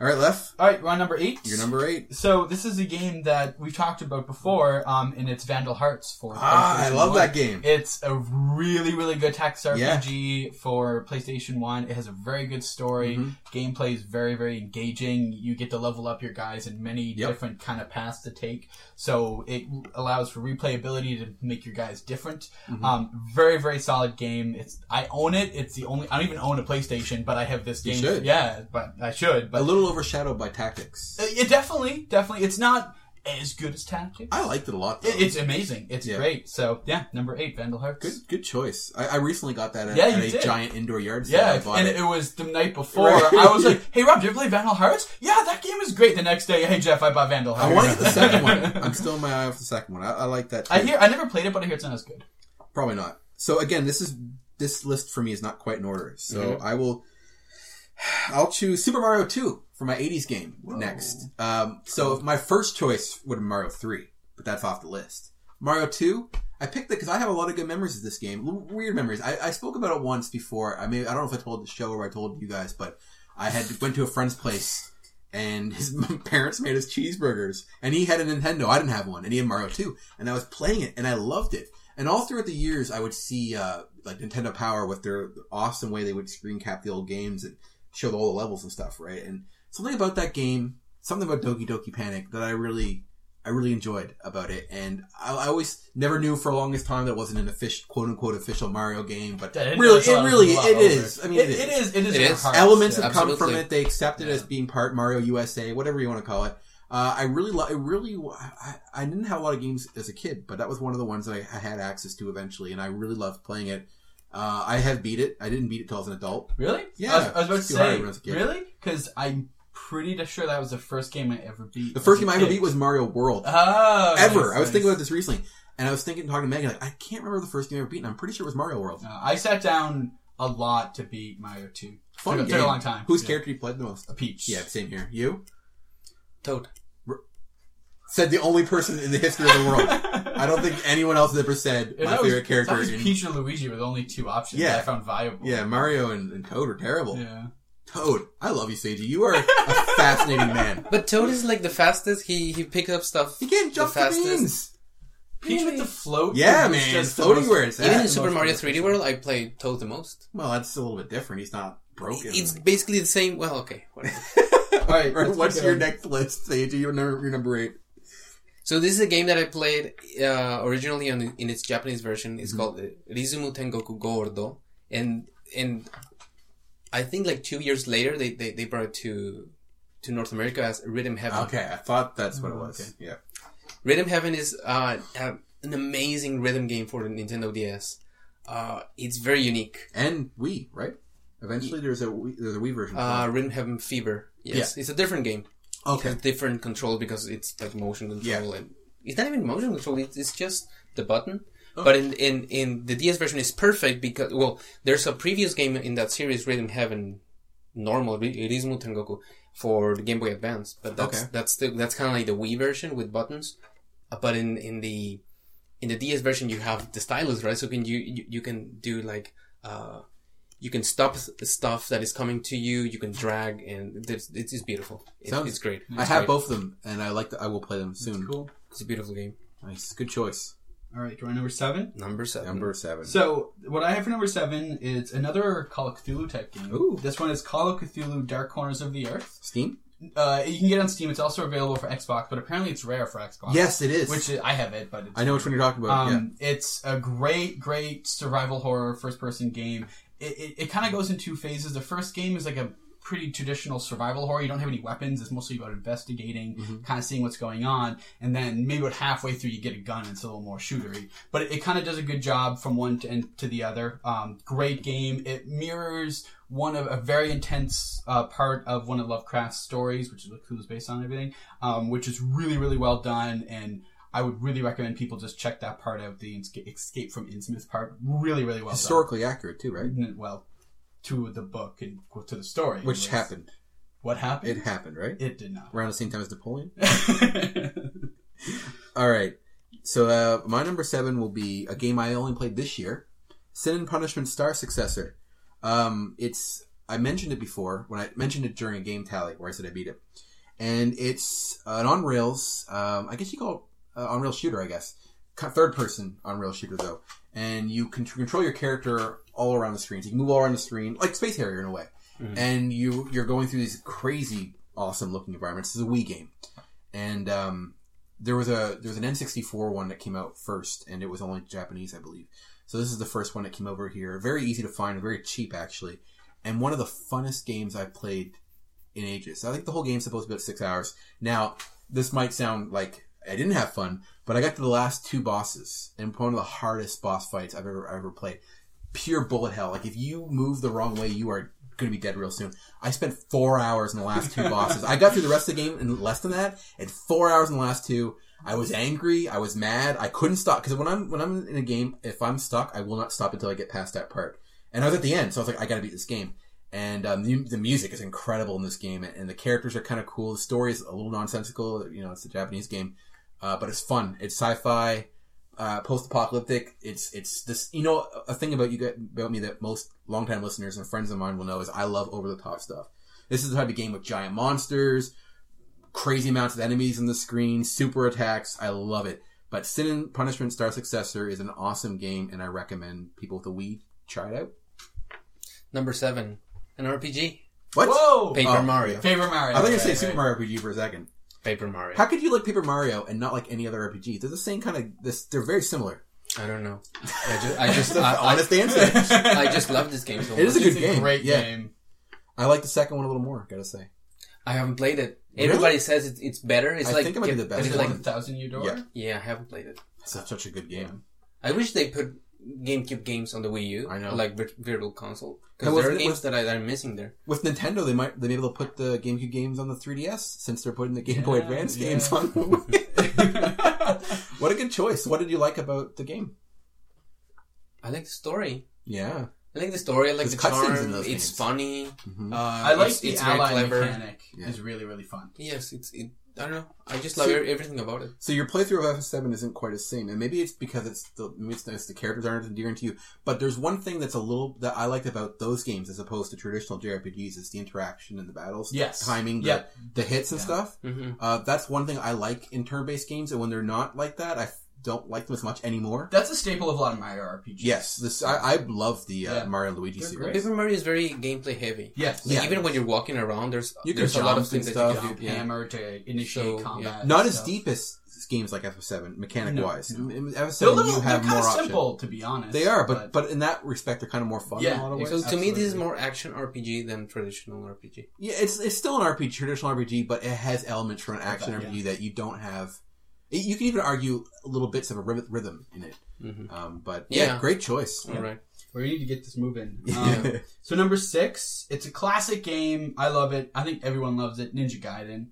All right, left. All right, we're on number eight. you're number eight. So this is a game that we've talked about before, um, and it's Vandal Hearts for. Ah, I love 1. that game. It's a really, really good text RPG for PlayStation One. It has a very good story. Mhm. Gameplay is very, very engaging. You get to level up your guys in many Yep. different kind of paths to take. So it allows for replayability to make your guys different. Mhm. Um, very, very solid game. It's I own it. It's the only I don't even own a PlayStation, but I have this You game. should. Yeah, but I should. A little overshadowed by Tactics. uh, it definitely, definitely, it's not as good as Tactics. I liked it a lot. Though. It- it's amazing. It's Yeah. great. So yeah, number eight, Vandal Hearts. Good, good choice. I, I recently got that at, Yeah, at a did. giant indoor yard sale. Yeah, I bought and it. it. was the night before. Right. I was like, "Hey Rob, did you play Vandal Hearts? Yeah, that game is great." The next day, "Hey Jeff, I bought Vandal Hearts." I want to get the second one. I'm still in my eye off the second one. I, I like that. Too. I hear. I never played it, but I hear it's not as good. Probably not. So again, this is this list for me is not quite in order. So Mm-hmm. I will. I'll choose Super Mario 2 for my 80s game next. Um, so my first choice would have Mario 3, but that's off the list. Mario 2, I picked it because I have a lot of good memories of this game. Weird memories. I, I spoke about it once before. I mean, I don't know if I told the show or I told you guys, but I had went to a friend's place and his parents made us cheeseburgers, and he had a Nintendo. I didn't have one, and he had Mario 2 and I was playing it, and I loved it. And all throughout the years, I would see uh, like Nintendo Power with their awesome way they would screen cap the old games and show all the levels and stuff, right? And something about that game, something about Doki Doki Panic that I really, I really enjoyed about it. And I, I always never knew for the longest time that it wasn't an official, quote unquote, official Mario game, but Yeah, really, it really, a it over. is. I mean, it, it it is. is. It is. It in is. our hearts, Elements yeah. have come from it. They accept it Yeah. as being part Mario USA, whatever you want to call it. Uh, I really, lo- I really, I, I didn't have a lot of games as a kid, but that was one of the ones that I, I had access to eventually, and I really loved playing it. Uh, I have beat it. I didn't beat it till I was an adult. Really? Yeah, I was, I was about to it's too hard say, when I was a kid. really? Because I'm pretty sure that was the first game I ever beat. The first game I ever beat was Mario World. Oh, ever. nice, I was thinking about this recently, and I was thinking, talking to Megan, like, I can't remember the first game I ever beat, and I'm pretty sure it was Mario World. Uh, I sat down a lot to beat Mario 2. Fun took, game. took a long time. Whose Yeah. character you played the most? A Peach. Yeah, same here. You Toad. said the only person in the history of the world. I don't think anyone else has ever said If my that was- favorite character. That was in- Peach or Luigi were the only two options Yeah. that I found viable. Yeah, Mario and, and Toad are terrible. Yeah. Toad, I love you, Seiji. You are a fascinating man. But Toad is like the fastest. He he picks up stuff. He can't jump the the, fastest. beans. Peach with the float. Yeah, was man, just the floating most- where it's Even at. in Super Mario 3D World, I play Toad the most. Well, that's a little bit different. He's not broken. It's basically the same. Well, okay. Whatever. All right, let's What's keep your going. next list, Seiji? You're number, you're number eight. So this is a game that I played uh, originally on, in its Japanese version. Mm-hmm. It's called uh, Rizumu Tengoku Gordo, and and I think like two years later they, they, they brought it to to North America as Rhythm Heaven. Okay, I thought that's what it Oh, was. okay. Yeah. Rhythm Heaven is uh, an amazing rhythm game for the Nintendo DS. Uh, it's very unique. And Wii, right? Eventually, there's a Wii, there's a Wii version. Uh, Rhythm Heaven Fever. Yes, it's a different game. It okay. has different control because it's like motion control Yeah. and it's not even motion control. It's, it's just the button. Oh. But in, in in the DS version, is perfect because well, there's a previous game in that series, Rhythm Heaven, normal Ri- Rizmu Tengoku for the Game Boy Advance. But that's Okay. that's the, that's kind of like the Wii version with buttons. Uh, But in in the in the DS version, you have the stylus, right? So can you you, you can do like uh you can stop stuff that is coming to you. You can drag, and it's, it's just beautiful. It, Sounds- it's great. I have great. both of them, and I like. The, I will play them soon. Cool. It's a beautiful game. Nice, good choice. All right, do you want number seven? Number seven. Number seven. So what I have for number seven is another Call of Cthulhu type game. Ooh. This one is Call of Cthulhu: Dark Corners of the Earth. Steam. Uh, you can get it on Steam. It's also available for Xbox, but apparently it's rare for Xbox. Yes, it is. which I have it, but it's I know which one you're talking about. Um, It's a great, great survival horror first person game. It, it, it kind of goes in two phases. The first game is like a pretty traditional survival horror. You don't have any weapons. It's mostly about investigating, Mm-hmm. kind of seeing what's going on. And then maybe about halfway through, you get a gun and it's a little more shootery. But it, it kind of does a good job from one to, end to the other. Um, great game. It mirrors one of a very intense uh, part of one of Lovecraft's stories, which is what Cthulhu's based on and everything, um, which is really, really well done. And I would really recommend people just check that part out, the Escape from Innsmouth part. Really, really well Historically accurate too, right? Well, to the book and to the story. Which anyways. happened. What happened? It happened, right? It did not. Around the same time as Napoleon. All right. So uh, my number seven will be a game I only played this year, Sin and Punishment Star Successor. Um, it's I mentioned it before when I mentioned it during a game tally where I said I beat it, and it's an on rails. Um, I guess you call it uh, on rail shooter. I guess third person on rail shooter though, and you can control your character all around the screen. So you can move all around the screen like Space Harrier in a way, and you you're going through these crazy awesome looking environments. It's a Wii game, and um, there was a there was an N64 one that came out first, and it was only Japanese, I believe. So this is the first one that came over here. Very easy to find, very cheap actually, and one of the funnest games I've played in ages. I think the whole game's supposed to be about six hours. Now, this might sound like I didn't have fun, but I got to the last two bosses, and one of the hardest boss fights I've ever ever played. Pure bullet hell. Like if you move the wrong way, you are going to be dead real soon. I spent four hours in the last two bosses. I got through the rest of the game in less than that. And four hours in the last two. I was angry. I was mad. I couldn't stop because when I'm when I'm in a game, if I'm stuck, I will not stop until I get past that part. And I was at the end, so I was like, I got to beat this game. And um, the, the music is incredible in this game, and the characters are kind of cool. The story is a little nonsensical. You know, it's a Japanese game, uh, but it's fun. It's sci-fi, uh, post-apocalyptic. It's it's this. You know, a thing about you get about me that most longtime listeners and friends of mine will know is I love over-the-top stuff. This is the type of game with giant monsters, crazy amounts of enemies on the screen, super attacks. I love it. But Sin and Punishment Star Successor is an awesome game, and I recommend people with a Wii try it out. Number seven, an RPG. What? Whoa! Paper Oh, Mario. Favorite Mario. I thought you were Okay, saying Super right. Mario RPG for a second. Paper Mario. How could you like Paper Mario and not like any other RPG? They're the same kind of. This, they're very similar. I don't know. I just, I just, That's I, the I, honest answer. I just love this game so much. It is a good It's a game. great Yeah. game. I like the second one a little more. Gotta say. I haven't played it. Really? Everybody says it's, it's better. It's I like think it might be the best It's like like the Thousand Year Door? Yeah. yeah, I haven't played it. It's such, such a good game. I wish they put GameCube games on the Wii U. I know. like vir- Virtual Console, And because was there are games was- that, I, that I'm missing there. With Nintendo, they might they may be able to put the GameCube games on the 3DS since they're putting the Game Boy Advance yeah. games on. the Wii. what a good choice! What did you like about the game? I like the story. Yeah, I like the story. I like the cutscenes charm. in those It's games. funny. Mhm. Uh, I like it's, the it's ally mechanic. Yeah. It's really really fun. Yes, it's. It, I don't know. I just love e- everything about it. So your playthrough of FF7 isn't quite the same, and maybe it's because it's the maybe it's, it's the characters aren't endearing to you. But there's one thing that's a little that I liked about those games as opposed to traditional JRPGs is the interaction and the battles, Yes. timing, the, Yep. the hits and Yeah. stuff. hmm Uh, that's one thing I like in turn-based games, and when they're not like that, I don't like them as much anymore. That's a staple of a lot of Mario RPGs. Yes, this I, I love the uh, Yeah. Mario and Luigi They're series. great. Paper Mario is very gameplay heavy. Yes. Like, Yeah. Even when you're walking around, there's You can there's a lot of jump and things that stuff. you Jump, can do. Yeah. hammer to initiate So, combat. Not and as stuff. deep as games like FF7, mechanic No, wise. no. In They're a FF7, little, you have they're more kind of option. simple, to be honest. They are, but, but in that respect, they're kind of more fun in Yeah, a lot of ways. So to me, this is Absolutely. more action RPG than traditional RPG. Yeah, it's it's still an RPG, traditional RPG, but it has elements from an action that, RPG that you don't have. It- You can even argue little bits of a rhythm- rhythm in it. Mhm. Um, but yeah, Yeah. great choice. All right. we need to get this moving. Yeah. Um, so number six, it's a classic game. I love it. I think everyone loves it. Ninja Gaiden.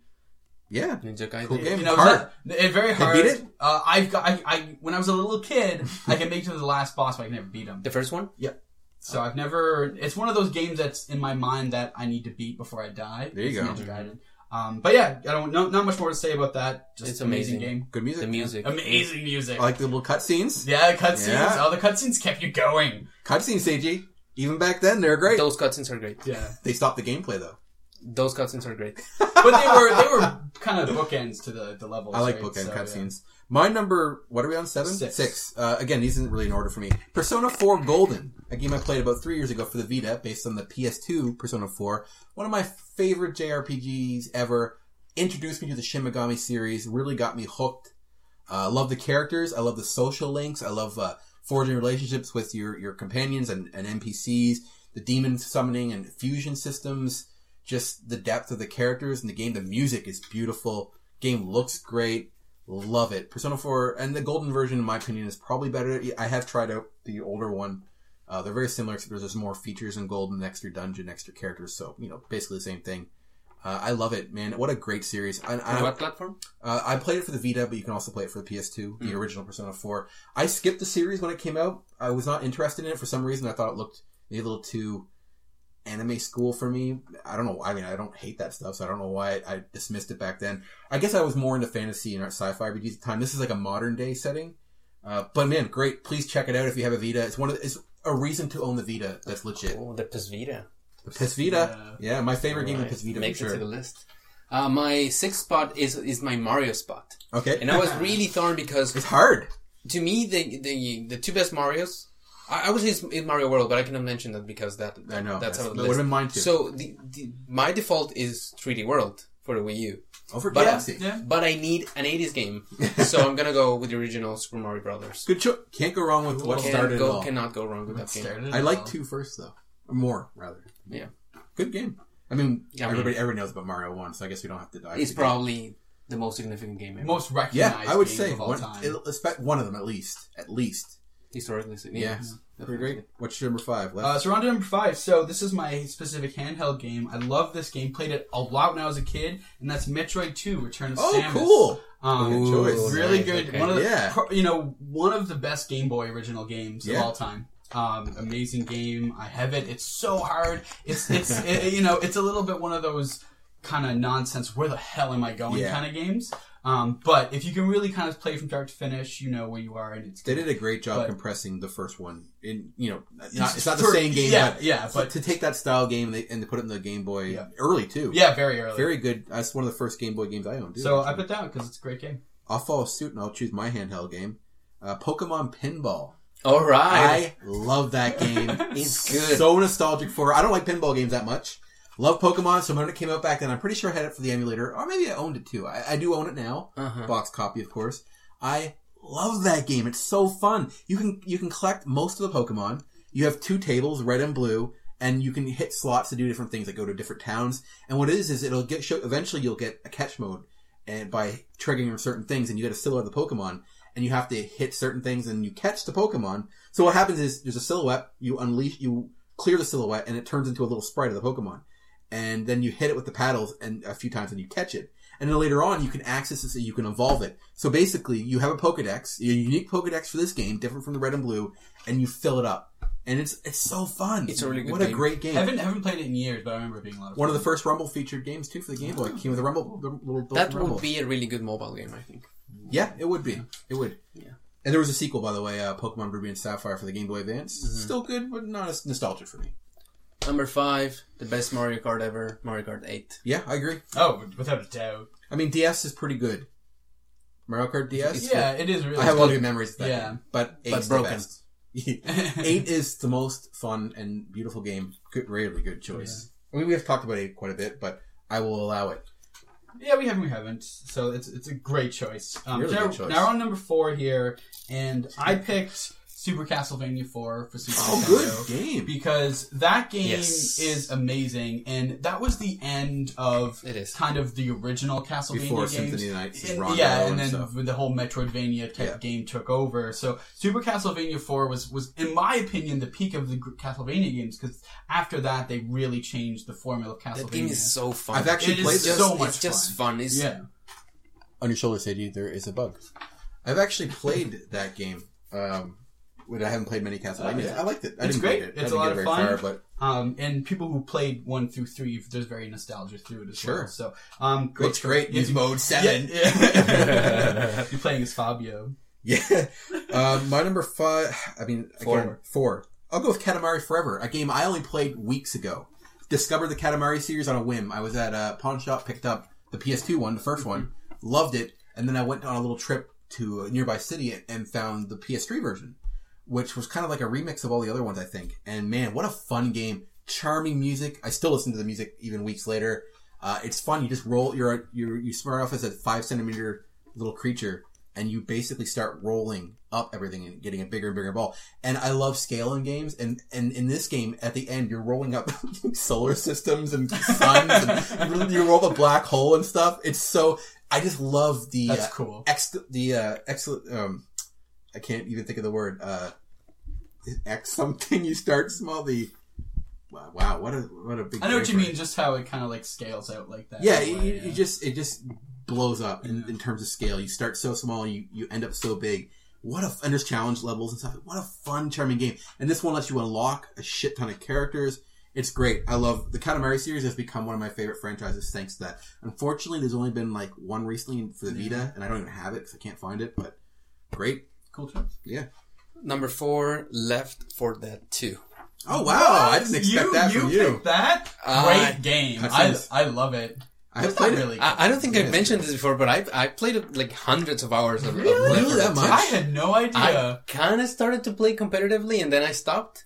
yeah, Ninja Gaiden. Cool game. You know, Hard. it's not- it's very hard. you beat it? Uh, I've got. I, I when I was a little kid, I can make it to the last boss, but I can never beat him. The first one? Yep. So I've never. It's one of those games that's in my mind that I need to beat before I die. There you It's go. Ninja Gaiden. Um, but yeah, I don't. know, not much more to say about that. Just It's amazing, amazing. game. Good music. The music. Amazing music. I like the little cutscenes. yeah, the cutscenes. Yeah. All the cutscenes kept you going. Cutscenes, Seiji. Even back then, they're great. Those cutscenes are great. Yeah, They stopped the gameplay though. Those cutscenes are great. but they were they were kind of bookends to the the levels. I like right? bookend So, yeah. My number, what are we on? Seven? Six. Uh, again, these isn't really in order for me. Persona 4 Golden, a game I played about three years ago for the Vita, based on the PS2 Persona 4. One of my favorite JRPGs ever. Introduced me to the Shin Megami series. Really got me hooked. Uh, love the characters. I love the social links. I love uh, forging relationships with your your companions and, and NPCs. The demon summoning and fusion systems. Just the depth of the characters in the game. The music is beautiful. Game looks great. Love it. Persona 4 and the golden version, in my opinion, is probably better. I have tried out the older one. Uh, they're very similar, except there's more features in golden, extra dungeon, extra characters. So you know, basically the same thing. Uh, I love it, man. What a great series. I, I, what platform? uh, I played it for the Vita, but you can also play it for the PS2, the Mm. original Persona 4. I skipped the series when it came out. I was not interested in it for some reason. I thought it looked maybe a little too anime school for me. I don't know. I mean, I don't hate that stuff, so I don't know why I, I dismissed it back then. I guess I was more into fantasy and sci-fi RPGs at the time. This is like a modern day setting. Uh, but man, great. Please check it out if you have a Vita. It's one of the, it's a reason to own the Vita. That's legit. Oh, the PS Vita. The PS Vita. Yeah, my favorite game, the Right. PS Vita Makes for it to the list. Uh, my sixth spot is is my Mario spot, Okay. and I was really torn because it's hard. to me the the the two best Mario's. I, I would say it's in Mario World, but I cannot mention that because that I know. that's That's, out of that the would have list. mine too. So the, the my default is 3D World for the Wii U, oh, Over but Galaxy. Yeah. but I need an 80s game, so I'm gonna go with the original Super Mario Brothers. Good choice. Can't go wrong with what Can started it go, all. cannot go wrong with that game. I like two first though, or more rather. Yeah. Good game. I mean, Yeah, I mean- everybody everybody knows about Mario One, so I guess we don't have to dive. It's probably the most significant game ever. most recognized. yeah. I would game say of all one, time. one of them at least. At least. Historically. so- Yeah. Yeah, Pretty great. What's your number five? Left? Uh, so we're on to number five. So this is my specific handheld game. I love this game. Played it a lot when I was a kid, and that's Metroid Two: Return of oh, Samus. cool. Um, Good choice. really nice, good. okay. One of the, Yeah. you know, one of the best Game Boy original games Yeah. of all time. Um, amazing game. I have it. It's so hard. It's it's it, you know, it's a little bit one of those kind of nonsense. Where the hell am I going? Yeah. Kind of games. Um, but if you can really kind of play from start to finish, you know where you are, and it's They did a great job But- compressing the first one. In you know, not, it's not the For- same game, Yeah, but yeah, but but to take that style game and they, and to put it in the Game Boy Yeah. early too. yeah, very early. very good. That's one of the first Game Boy games I owned. Too, so I put that because it's a great game. I'll follow suit and I'll choose my handheld game, uh, Pokemon Pinball. All right. I love that game. It's good. So nostalgic for. I don't like pinball games that much. Love Pokemon, so when it came out back then, I'm pretty sure I had it for the emulator, or maybe I owned it too. I, I do own it now, Uh-huh. box copy, of course. I love that game. It's so fun. You can you can collect most of the Pokemon. You have two tables, red and blue, and you can hit slots to do different things, like go to different towns. And what it is is it'll get show. Eventually, you'll get a catch mode, and by triggering certain things, and you get a silhouette of the Pokemon, and you have to hit certain things, and you catch the Pokemon. So what happens is there's a silhouette. You unleash, you clear the silhouette, and it turns into a little sprite of the Pokemon. And then you hit it with the paddles, and a few times, and you catch it. And then later on, you can access it so you can evolve it. So basically, you have a Pokedex, a unique Pokedex for this game, different from the red and blue, and you fill it up. And it's it's so fun. It's a really good What a great game. haven't haven't played it in years, but I remember it being a lot of One of the first Rumble featured games too for the Game Boy. It came with a Rumble, the little that Rumble. would be a really good mobile game, I think. Yeah, it would be. It would. Yeah. And there was a sequel, by the way, uh, Pokemon Ruby and Sapphire for the Game Boy Advance. Mm-hmm. Still good, but not as nostalgic for me. Number five, the best Mario Kart ever, Mario Kart 8. Yeah, I agree. Oh, without a doubt. I mean, DS is pretty good. Mario Kart DS. yeah, it is really. I have a lot of good. good memories of that Yeah. game, but But eight's the broken. best. Eight is the most fun and beautiful game. Good, really good choice. I mean, we have talked about eight quite a bit, but I will allow it. Yeah, we haven't. We haven't. So it's it's a great choice. Um, Really now, good choice. now we're on number four here, and I picked Super Castlevania Four for Super Oh, Nintendo. good game. because that game Yes. is amazing, and that was the end of It is. kind of the original Castlevania Before games. Symphony of the And- Rondo yeah, and and then stuff. when the whole Metroidvania type Yeah. game took over. So Super Castlevania Four was was, in my opinion, the peak of the Castlevania games because after that they really changed the formula of Castlevania. That game is so fun. I've actually It is played it's this. just, so much it's just fun. fun. It's, yeah. on your shoulder, Seiji, there is a bug. I've actually played that game. Um, I haven't played many Castlevanias. Oh, yeah. I liked it. I It's great. It. It's a lot of very fun. Far, but Um, and people who played one through three, there's very nostalgia through it as Sure. well. So, um, great looks great. Use mode seven. Yeah, yeah. You're playing as Fabio. Yeah. Um, my number five, I mean, Four. again, four. I'll go with Katamari Forever, a game I only played weeks ago. Discovered the Katamari series on a whim. I was at a pawn shop, picked up the PS2 one, the 1st one, loved it, and then I went on a little trip to a nearby city and found the PS3 version, which was kind of like a remix of all the other ones, I think. And man, what a fun game. Charming music. I still listen to the music even weeks later. Uh, it's fun. You just roll, you're, you're, you start off as a five centimeter little creature and you basically start rolling up everything and getting a bigger and bigger ball. And I love scaling games. And, and in this game, at the end, you're rolling up solar systems and suns and you roll the black hole and stuff. It's so, I just love the, That's uh, cool. ex, the, uh, excellent, um, I can't even think of the word, uh, X something. You start small, the, wow, wow, what a, what a big I know what you mean. Just how it kind of like scales out like that. yeah, you, way, yeah. just it just blows up in, in terms of scale. You start so small, you you end up so big. What a and there's challenge levels and stuff. What a fun, charming game. And this one lets you unlock a shit ton of characters. It's great. I love the Katamari series has become one of my favorite franchises thanks to that. Unfortunately, there's only been like one recently for the Vita, and I don't even have it because I can't find it. But great, cool choice. yeah. Number four, Left 4 Dead 2. Oh wow, I didn't expect you, that you from you. picked that Uh, great game. I've I seen. I love it. I have It's not played it. really. I, I don't think Yeah, I've mentioned this before, but I I played it like hundreds of hours of, of Really? Left 4 Dead That 2. much? I had no idea. I idea. kind of started to play competitively and then I stopped.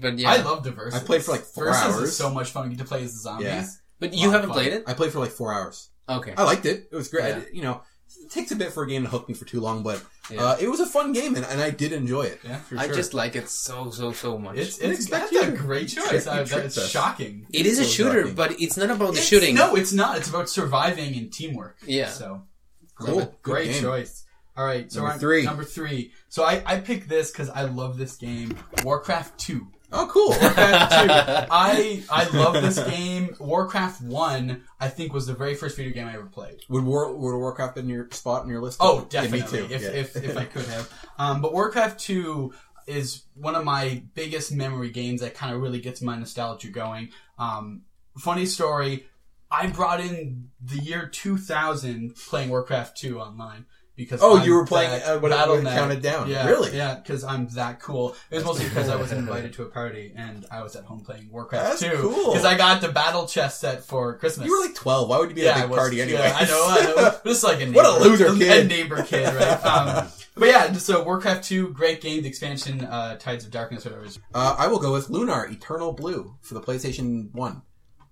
But yeah, I love the Versus. I played for, like, four Versus hours. is so much fun. To play as the zombies. Yeah. but you haven't fun. played it. I played for like four hours. Okay, I liked it. It was great. I Yeah. did- you know, it takes a bit for a game to hook me for too long, but Yeah. uh, it was a fun game, and, and I did enjoy it. Yeah. for I just like it so so so much. It's Didn't it's that's a great choice. I, tricked that's us. shocking. it is a shooter, shocking. but it's not about the It's- shooting. No, it's not. It's about surviving and teamwork. Yeah. So Cool. love Great game. choice. All right. So Number we're three. Number three. So I I picked this because I love this game. Warcraft Two. Oh, cool. Warcraft 2. I I love this game. Warcraft 1, I think, was the very first video game I ever played. would War would Warcraft been your spot in your list? Oh, Yeah, definitely. me too. If, Yeah. if, if I could have. Um, but Warcraft 2 is one of my biggest memory games that kind of really gets my nostalgia going. Um, funny story. I brought in the year 2000 playing Warcraft 2 online because Oh, I'm you were playing that uh, when it Battle.net. counted down. Yeah, Really? Yeah, because I'm that cool. It was mostly because I was invited to a party and I was at home playing Warcraft That's 2. cool. Because I got the battle chest set for Christmas. You were like 12. Why would you be at a big was- party anyway? Yeah, I know, I know. Just like a neighbor, What a loser kid. a neighbor kid, right? Um, but yeah, so Warcraft 2, great game. The expansion, uh, Tides of Darkness, whatever. Uh, I will go with Lunar Eternal Blue for the PlayStation One,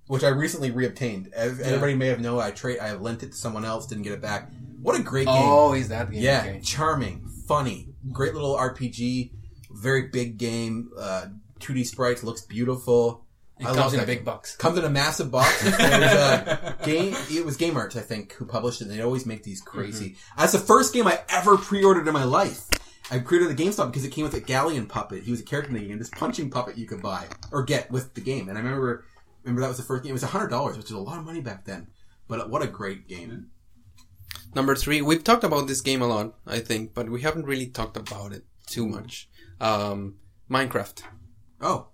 which I recently reobtained. As Everybody may have known, I trade. I lent it to someone else, didn't get it back. What a great game! Oh, he's that game? yeah, Okay. charming, funny, great little RPG. Very big game. Uh, 2D sprites looks beautiful. It I love comes in that big game. box. Comes in a massive box. It was, uh, game. It was Game Arts, I think, who published it. and They always make these crazy. That's the first game I ever pre-ordered in my life. I pre-ordered at GameStop because it came with a Ghaleon puppet. He was a character in the game. This punching puppet you could buy or get with the game. And I remember, remember that was the first game. It was hundred dollars, which was a lot of money back then. But what a great game! Number three, we've talked about this game a lot, I think, but we haven't really talked about it too much. Um, Minecraft. Oh,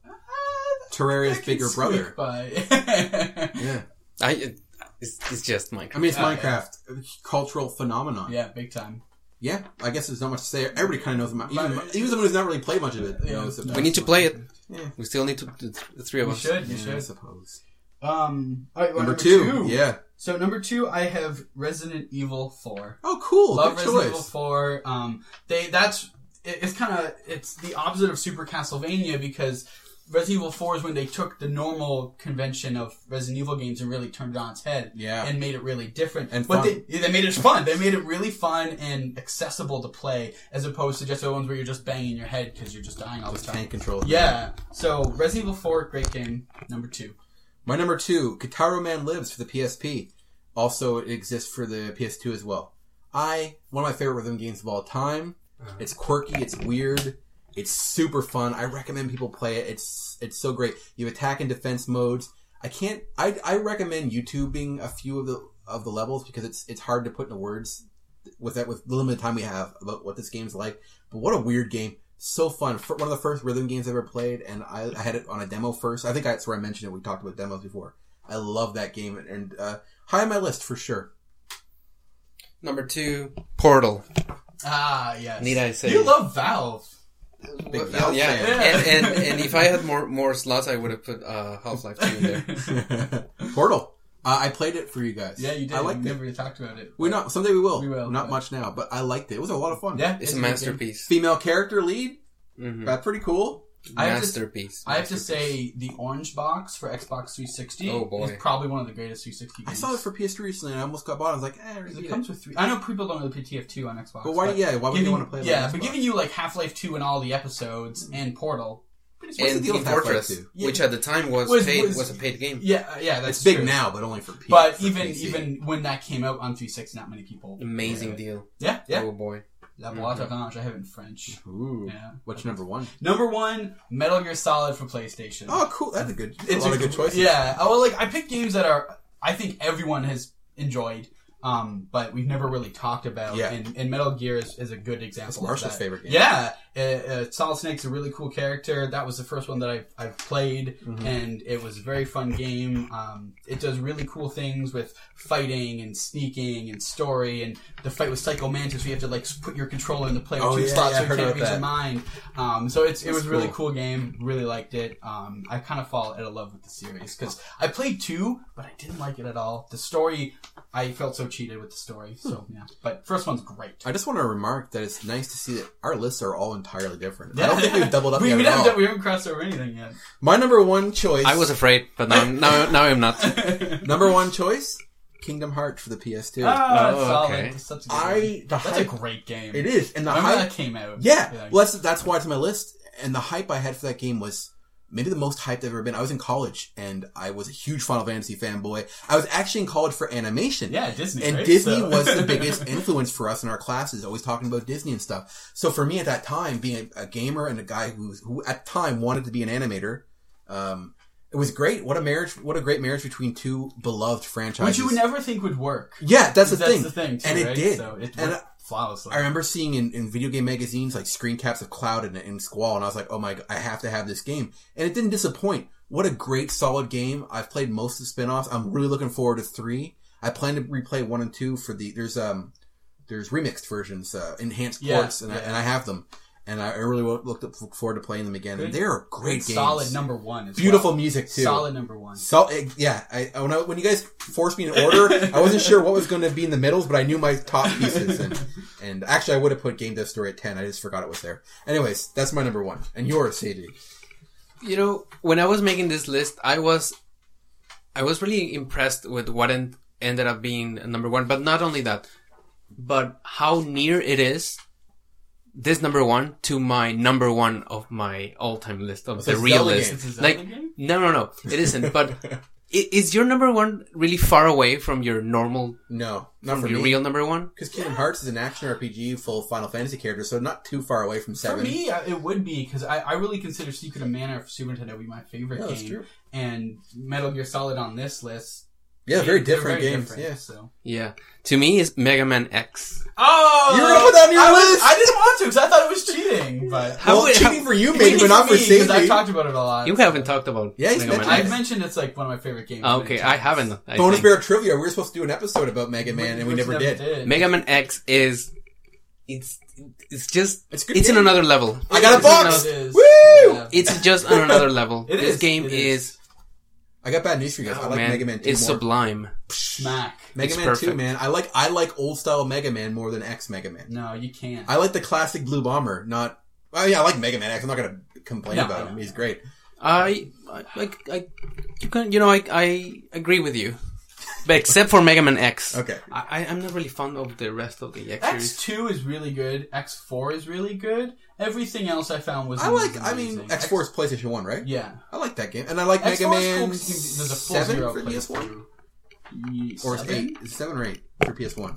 Terraria's bigger brother. by. Yeah, I, it, it's, it's just Minecraft. I mean it's Yeah, Minecraft, a cultural phenomenon. yeah, big time. Yeah, I guess there's not much to say. Everybody kind of knows about even, But- even someone who's not really played much of it. Yeah. knows about we need to play it. Yeah. We still need to, the, the three of You us. should, you Yeah, I should. suppose. Um, all right, well, Number, two, yeah. So number two, I have Resident Evil Four. Oh, cool. Love Good Resident Evil. Four. Um, they that's it, it's kind of it's the opposite of Super Castlevania because Resident Evil Four is when they took the normal convention of Resident Evil games and really turned it on its head. Yeah. and made it really different. And but fun. they they made it fun. They made it really fun and accessible to play, as opposed to just the ones where you're just banging your head because you're just dying all Just the time. tank control. Yeah. So Resident Evil Four, great game. Number two. My number two, Gitaroo Man Lives for the PSP. Also, it exists for the PS2 as well. I one of my favorite rhythm games of all time. Uh-huh. It's quirky, it's weird, it's super fun. I recommend people play it. It's it's so great. You have attack and defense modes. I can't. I I recommend YouTubing a few of the of the levels because it's it's hard to put into words with that with the limited time we have about what this game's like. But what a weird game. So fun. For one of the first rhythm games I ever played, and I, I had it on a demo first. I think that's where I mentioned it. We talked about demos before. I love that game, and, and uh, high on my list for sure. Number two, Portal. Ah, yes. Need I say? You love Valve. Big Well, Valve yeah, fan. and, and and if I had more more slots, I would have put uh, Half Life Two in there. Portal. Uh, I played it for you guys. Yeah, you did. I liked we it. never talked about it. We not someday we will. We will, Not but- much now, but I liked it. It was a lot of fun. Yeah, It's a masterpiece. Female character lead. hmm That's pretty cool. I have to- Masterpiece. I have to say, the Orange Box for Xbox 360 Oh, boy. is probably one of the greatest 360 games. I saw it for PS3 recently, and I almost got bought. I was like, eh, Because read it it. comes with three. I know people don't know the TF2 on Xbox. But why? Yeah, why would you want to play? it on Yeah, Xbox? but giving you like Half Life 2 and all the episodes and Portal. Pretty. What's the and Team Fortress, Yeah. which at the time was, Was- paid, was- was, a paid game. Yeah, uh, yeah, that's it's big true. now, but only for PS. But for even PC. even when that came out on 360, not many people. Amazing deal. Yeah, yeah. Oh boy. La boîte orange. I have it in French. Ooh. Yeah. What's number one? Number one, Metal Gear Solid for PlayStation. Oh, cool. That's a good. It's it's a lot of good choices. Yeah. Oh, well, like I picked games that are I think everyone has enjoyed, um, but we've never really talked about. Yeah. And, and Metal Gear is, is a good example. That's of Marshall's that. favorite game. Yeah. Uh, uh, Solid Snake's a really cool character. That was the first one that I've, I've played, Mm-hmm. and it was a very fun game. Um, it does really cool things with fighting and sneaking and story, and the fight with Psycho Mantis, you have to like put your controller in the play with Oh, two yeah, slots yeah, so you can't about reach your that. mind. Um, so it's it That's was a really cool. cool game. Really liked it. Um, I kind of fall out of love with the series because I played two, but I didn't like it at all. The story, I felt so cheated with the story. So Hmm. yeah, but first one's great. I just want to remark that it's nice to see that our lists are all entirely different. I don't think we've doubled up we, yet we at haven't all. we haven't crossed over anything yet. My number one choice. I was afraid, but now now, now I'm not. number one choice. Kingdom Hearts for the PS2. Ah, Oh, solid. okay. It's such a good I the That's a hype. great game. It is, and the Remember hype. that came out? Yeah, well, that's that's why it's on my list. And the hype I had for that game was maybe the most hyped I've ever been. I was in college, and I was a huge Final Fantasy fanboy. I was actually in college for animation. yeah, Disney. And right? Disney So- was the biggest influence for us in our classes, always talking about Disney and stuff. So for me at that time, being a, a gamer and a guy who, who at the time wanted to be an animator, um, it was great. What a marriage! What a great marriage between two beloved franchises. which you would never think would work. yeah, that's the That's thing. the thing, too, and it right? did. So it and flawlessly. I remember seeing in, in video game magazines like screen caps of Cloud and, and Squall, and I was like, oh my, god, I have to have this game. And it didn't disappoint. what a great solid game. I've played most of the spin-offs. I'm really looking forward to three. I plan to replay one and two for the there's um there's remixed versions, uh, enhanced Yeah, ports, and I, yeah. and I have them, and I really looked look forward to playing them again. And they're great games. Solid number one. As Beautiful well. music too. Solid number one. So eh, yeah, I when, I when you guys forced me in order, I wasn't sure what was going to be in the middles, but I knew my top pieces, and and actually I would have put Game Dev Story at ten. I just forgot it was there. Anyways, that's my number one, and yours, Seiji. You know, when I was making this list, I was, I was really impressed with what en- ended up being number one. But not only that, but how near it is, this number one to my number one of my all-time list of So the it's real list. games. It's a Zelda Like, game? no, no, no, it isn't. But is your number one really far away from your normal, No, not from your me. real number one? Because Kingdom Hearts is an action RPG full of Final Fantasy characters, so not too far away from For me, uh, it would be because I, I really consider Secret of Mana for Super Nintendo to be my favorite Yeah, game, that's true. and Metal Gear Solid on this list. Yeah, very they're different very games. different, Yeah. So. Yeah, to me, is Mega Man X. Oh, You were gonna put that on your I was- list? I didn't want to because I thought it was cheating, but How well, would- cheating how- for you, It's maybe, cheating but not for me, 'cause I've Sadie. talked about it a lot. You haven't talked about Yeah, he's Mega Man I've X. mentioned it's like one of my favorite games. Oh, okay, many I times. haven't. I Bonus think. Bear Trivia. We were supposed to do an episode about Mega Man, and we Which never did. Mega Man X is it's it's just It's it's, a good in game. another level. I got a It's box! It is. Woo! It's just on another level. It this is, game it is, is. I got bad news for you guys. oh, I like man, Mega Man 2 it's more. sublime. Smack. Mega It's Man 2, man. I like I like old style Mega Man more than X Mega Man. No, you can't. I like the classic Blue Bomber, not. Well, yeah, I like Mega Man X. I'm not gonna complain No, about no. him. He's great. I I like I you can you know I I agree with you, but except for Mega Man X. Okay. I I- I'm not really fond of the rest of the X series. X two is really good. X four is really good. Everything else I found was. I like. I mean. X4 is PlayStation One, right? Yeah. I like that game, and I like X4 Mega is cool Man 'cause you can- there's a full Seven zero for PS1, through. Or seven? eight? Seven or eight for PS1?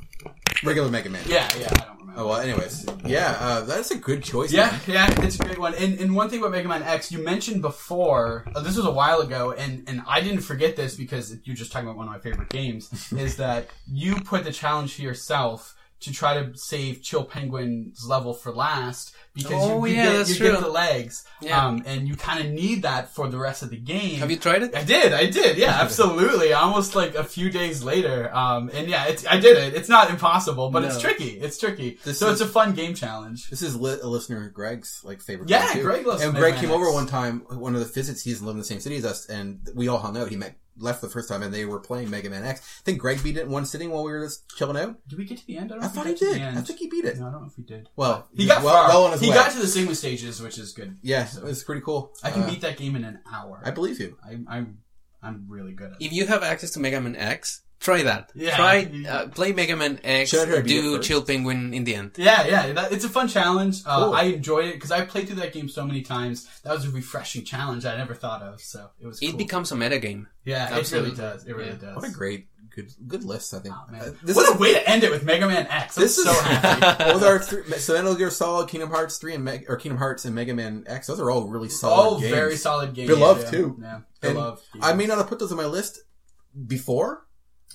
Regular Mega Man. Yeah, yeah. I don't remember. Oh well. Anyways, yeah, uh, that's a good choice. Yeah, man. yeah, it's a great one. And, and one thing about Mega Man X, you mentioned before, uh, this was a while ago, and, and I didn't forget this because you're just talking about one of my favorite games, is that you put the challenge to yourself to try to save Chill Penguin's level for last because Oh, you, you yeah, get, you get the legs, Yeah. um, and you kind of need that for the rest of the game. Have you tried it? I did, I did, yeah, absolutely. Almost like a few days later, um, and yeah, it's, I did it. It's not impossible, but it's tricky. It's tricky. This so is- it's a fun game challenge. This is li- a listener Greg's like favorite. Yeah. Greg loves And Greg came over one time. One of the visits, he's lived in the same city as us, and we all hung out. He met left the first time, and they were playing Mega Man X. I think Greg beat it in one sitting while we were just chilling out. Did we get to the end? I don't I we thought he got to the did. I think he beat it. No, I don't know if we did. Well, He got well, far. well on his he way. got to the Sigma stages, which is good. Yeah, it was pretty cool. I can Uh, beat that game in an hour. I believe you. I, I'm I'm really good at it. If you have access to Mega Man X, try that. Yeah. Try uh, play Mega Man X. Should I try to beat it Do? Chill Penguin in the end. Yeah, yeah, that, it's a fun challenge. Uh, Cool. I enjoyed it because I played through that game so many times. That was a refreshing challenge I never thought of, so it was. It cool. becomes a meta game. yeah, Absolutely. it really does. It really Yeah. does. What a great, good, good list. I think. Oh. Uh, this what is a way to end it with Mega Man X. I'm This is so happy. Those are three, so Metal Gear Solid, Kingdom Hearts three, and Meg, or Kingdom Hearts and Mega Man X. Those are all really solid All games. very solid games. Beloved, yeah. too. Yeah, beloved. I may not have put those on my list before,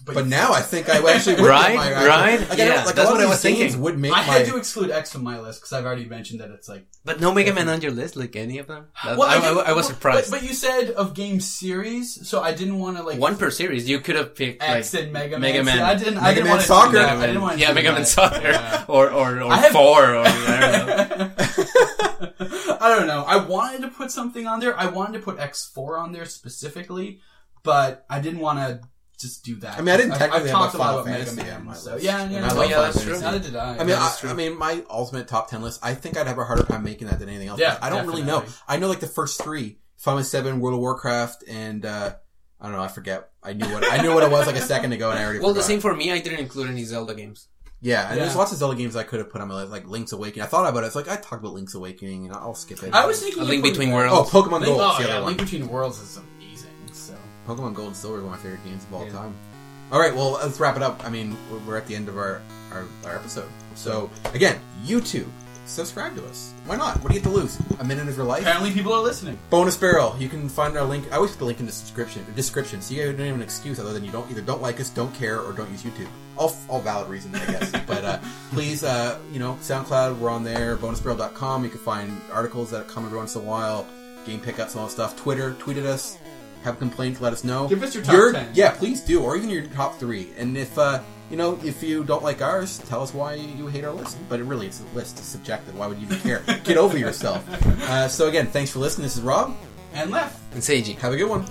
but, you- now I think I actually would Right, put my actual- right, Like, I don't- yeah, like that's a lot what of I was thinking. would make I my. had to exclude X from my list because I've already mentioned that it's like But no Mega Man on your list, like any of them. That- Well, I, didn't- I- I was surprised. But, you said of game series, so I didn't want to like One per series. You could have picked X like and Mega Man. Mega Man. See, I didn't. I didn't Man want to Soccer. Do that. Mega I didn't want to yeah, do Mega Man that. Soccer Yeah. or or or I have- four or I don't know. I don't know. I wanted to put something on there. I wanted to put X4 on there specifically, but I didn't want to just do that. I mean, I didn't I've- technically I've have talked a a lot Final about Mega Fantasy Man, on my so yeah, yeah, I no, love yeah, that's true. Neither did I. I mean, Yeah, I. I mean, my ultimate top ten list. I think I'd have a harder time making that than anything else. Yeah, I don't really know. I know like the first three: Final Seven, World of Warcraft, and uh, I don't know. I forget. I knew what I knew what it was like a second ago, and I already Well, the same for me. I didn't include any Zelda games. Yeah, and there's lots of Zelda games I could have put on my list, like Link's Awakening. I thought about it. It's like I talked about Link's Awakening, and I'll skip it. I was thinking A Link Between Worlds. oh, Pokemon Link, Gold. oh the yeah, other one. Link Between Worlds is amazing. Pokemon Gold and Silver one of my favorite games of all Yeah. time. All right, well, let's wrap it up. I mean, we're- at the end of our, our, our episode. So, again, YouTube, subscribe to us. Why not? What do you have to lose? A minute of your life? apparently people are listening. Bonus Barrel. You can find our link. I always put the link in the description. Description. So you guys don't have an excuse other than you don't either don't like us, don't care, or don't use YouTube. All, all valid reasons, I guess. but uh, please, uh, you know, SoundCloud. We're on there. BonusBarrel.com. You can find articles that come every once in a while. Game pickups, and all that stuff. Twitter. Tweet at us. Have complaints, let us know. Give us your top 10. Yeah, please do, or even your top three. And if uh, you know, if you don't like ours, tell us why you hate our list. But it really, it's a list. It's subjective. Why would you even care? Get over yourself. Uh, so again, thanks for listening. This is Rob. And left. And Seiji. Have a good one.